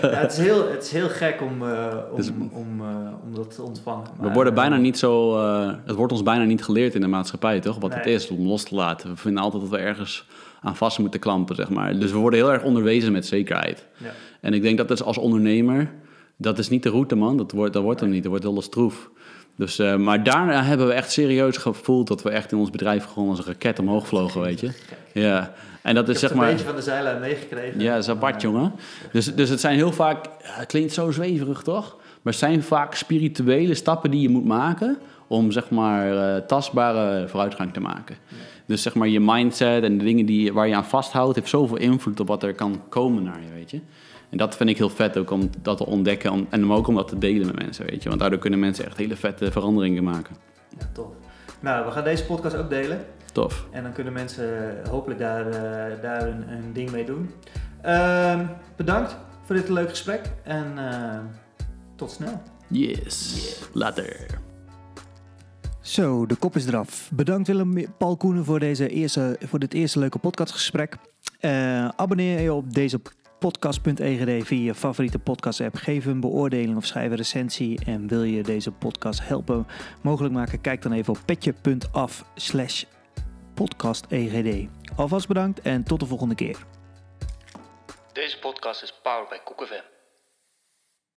ja, het, is heel, het is heel gek om, eh, om, Dus- om, om dat te ontvangen. We worden bijna niet zo, het wordt ons bijna niet geleerd in de maatschappij, toch? Wat het is om los te laten. We vinden altijd dat we ergens aan vast moeten klampen, zeg maar. Dus we worden heel erg onderwezen met zekerheid. Ja. En ik denk dat is als ondernemer, dat is niet de route, man. Dat wordt, dat wordt hem niet. Dat wordt heel stroef. Dus, eh, maar daarna hebben we echt serieus gevoeld dat we echt in ons bedrijf gewoon als een raket omhoog vlogen, weet je. Ja. En dat is zeg maar... een beetje van de zijlijn meegekregen. Ja, dat is apart, jongen. Dus, dus het zijn heel vaak... het klinkt zo zweverig, toch? Maar het zijn vaak spirituele stappen die je moet maken... om, zeg maar, eh, tastbare vooruitgang te maken. Dus, zeg maar, je mindset en de dingen die, waar je aan vasthoudt... heeft zoveel invloed op wat er kan komen naar je, weet je. En dat vind ik heel vet ook om dat te ontdekken... om- en om ook om dat te delen met mensen, weet je. Want daardoor kunnen mensen echt hele vette veranderingen maken. Ja, tof. Nou, we gaan deze podcast ook delen. Tof. En dan kunnen mensen hopelijk daar, eh, daar een, een ding mee doen. Ehm, bedankt voor dit leuke gesprek. En eh, tot snel. Yes. Later. Zo, de kop is eraf. Bedankt Willem Paul Koenen voor, deze eerste, voor dit eerste leuke podcastgesprek. Eh, abonneer je op deze podcast.egd via je favoriete podcast app. Geef een beoordeling of schrijf een recensie. En wil je deze podcast helpen mogelijk maken? Kijk dan even op petje.af slash podcastegd. Alvast bedankt en tot de volgende keer. Deze podcast is powered bij KoekFM.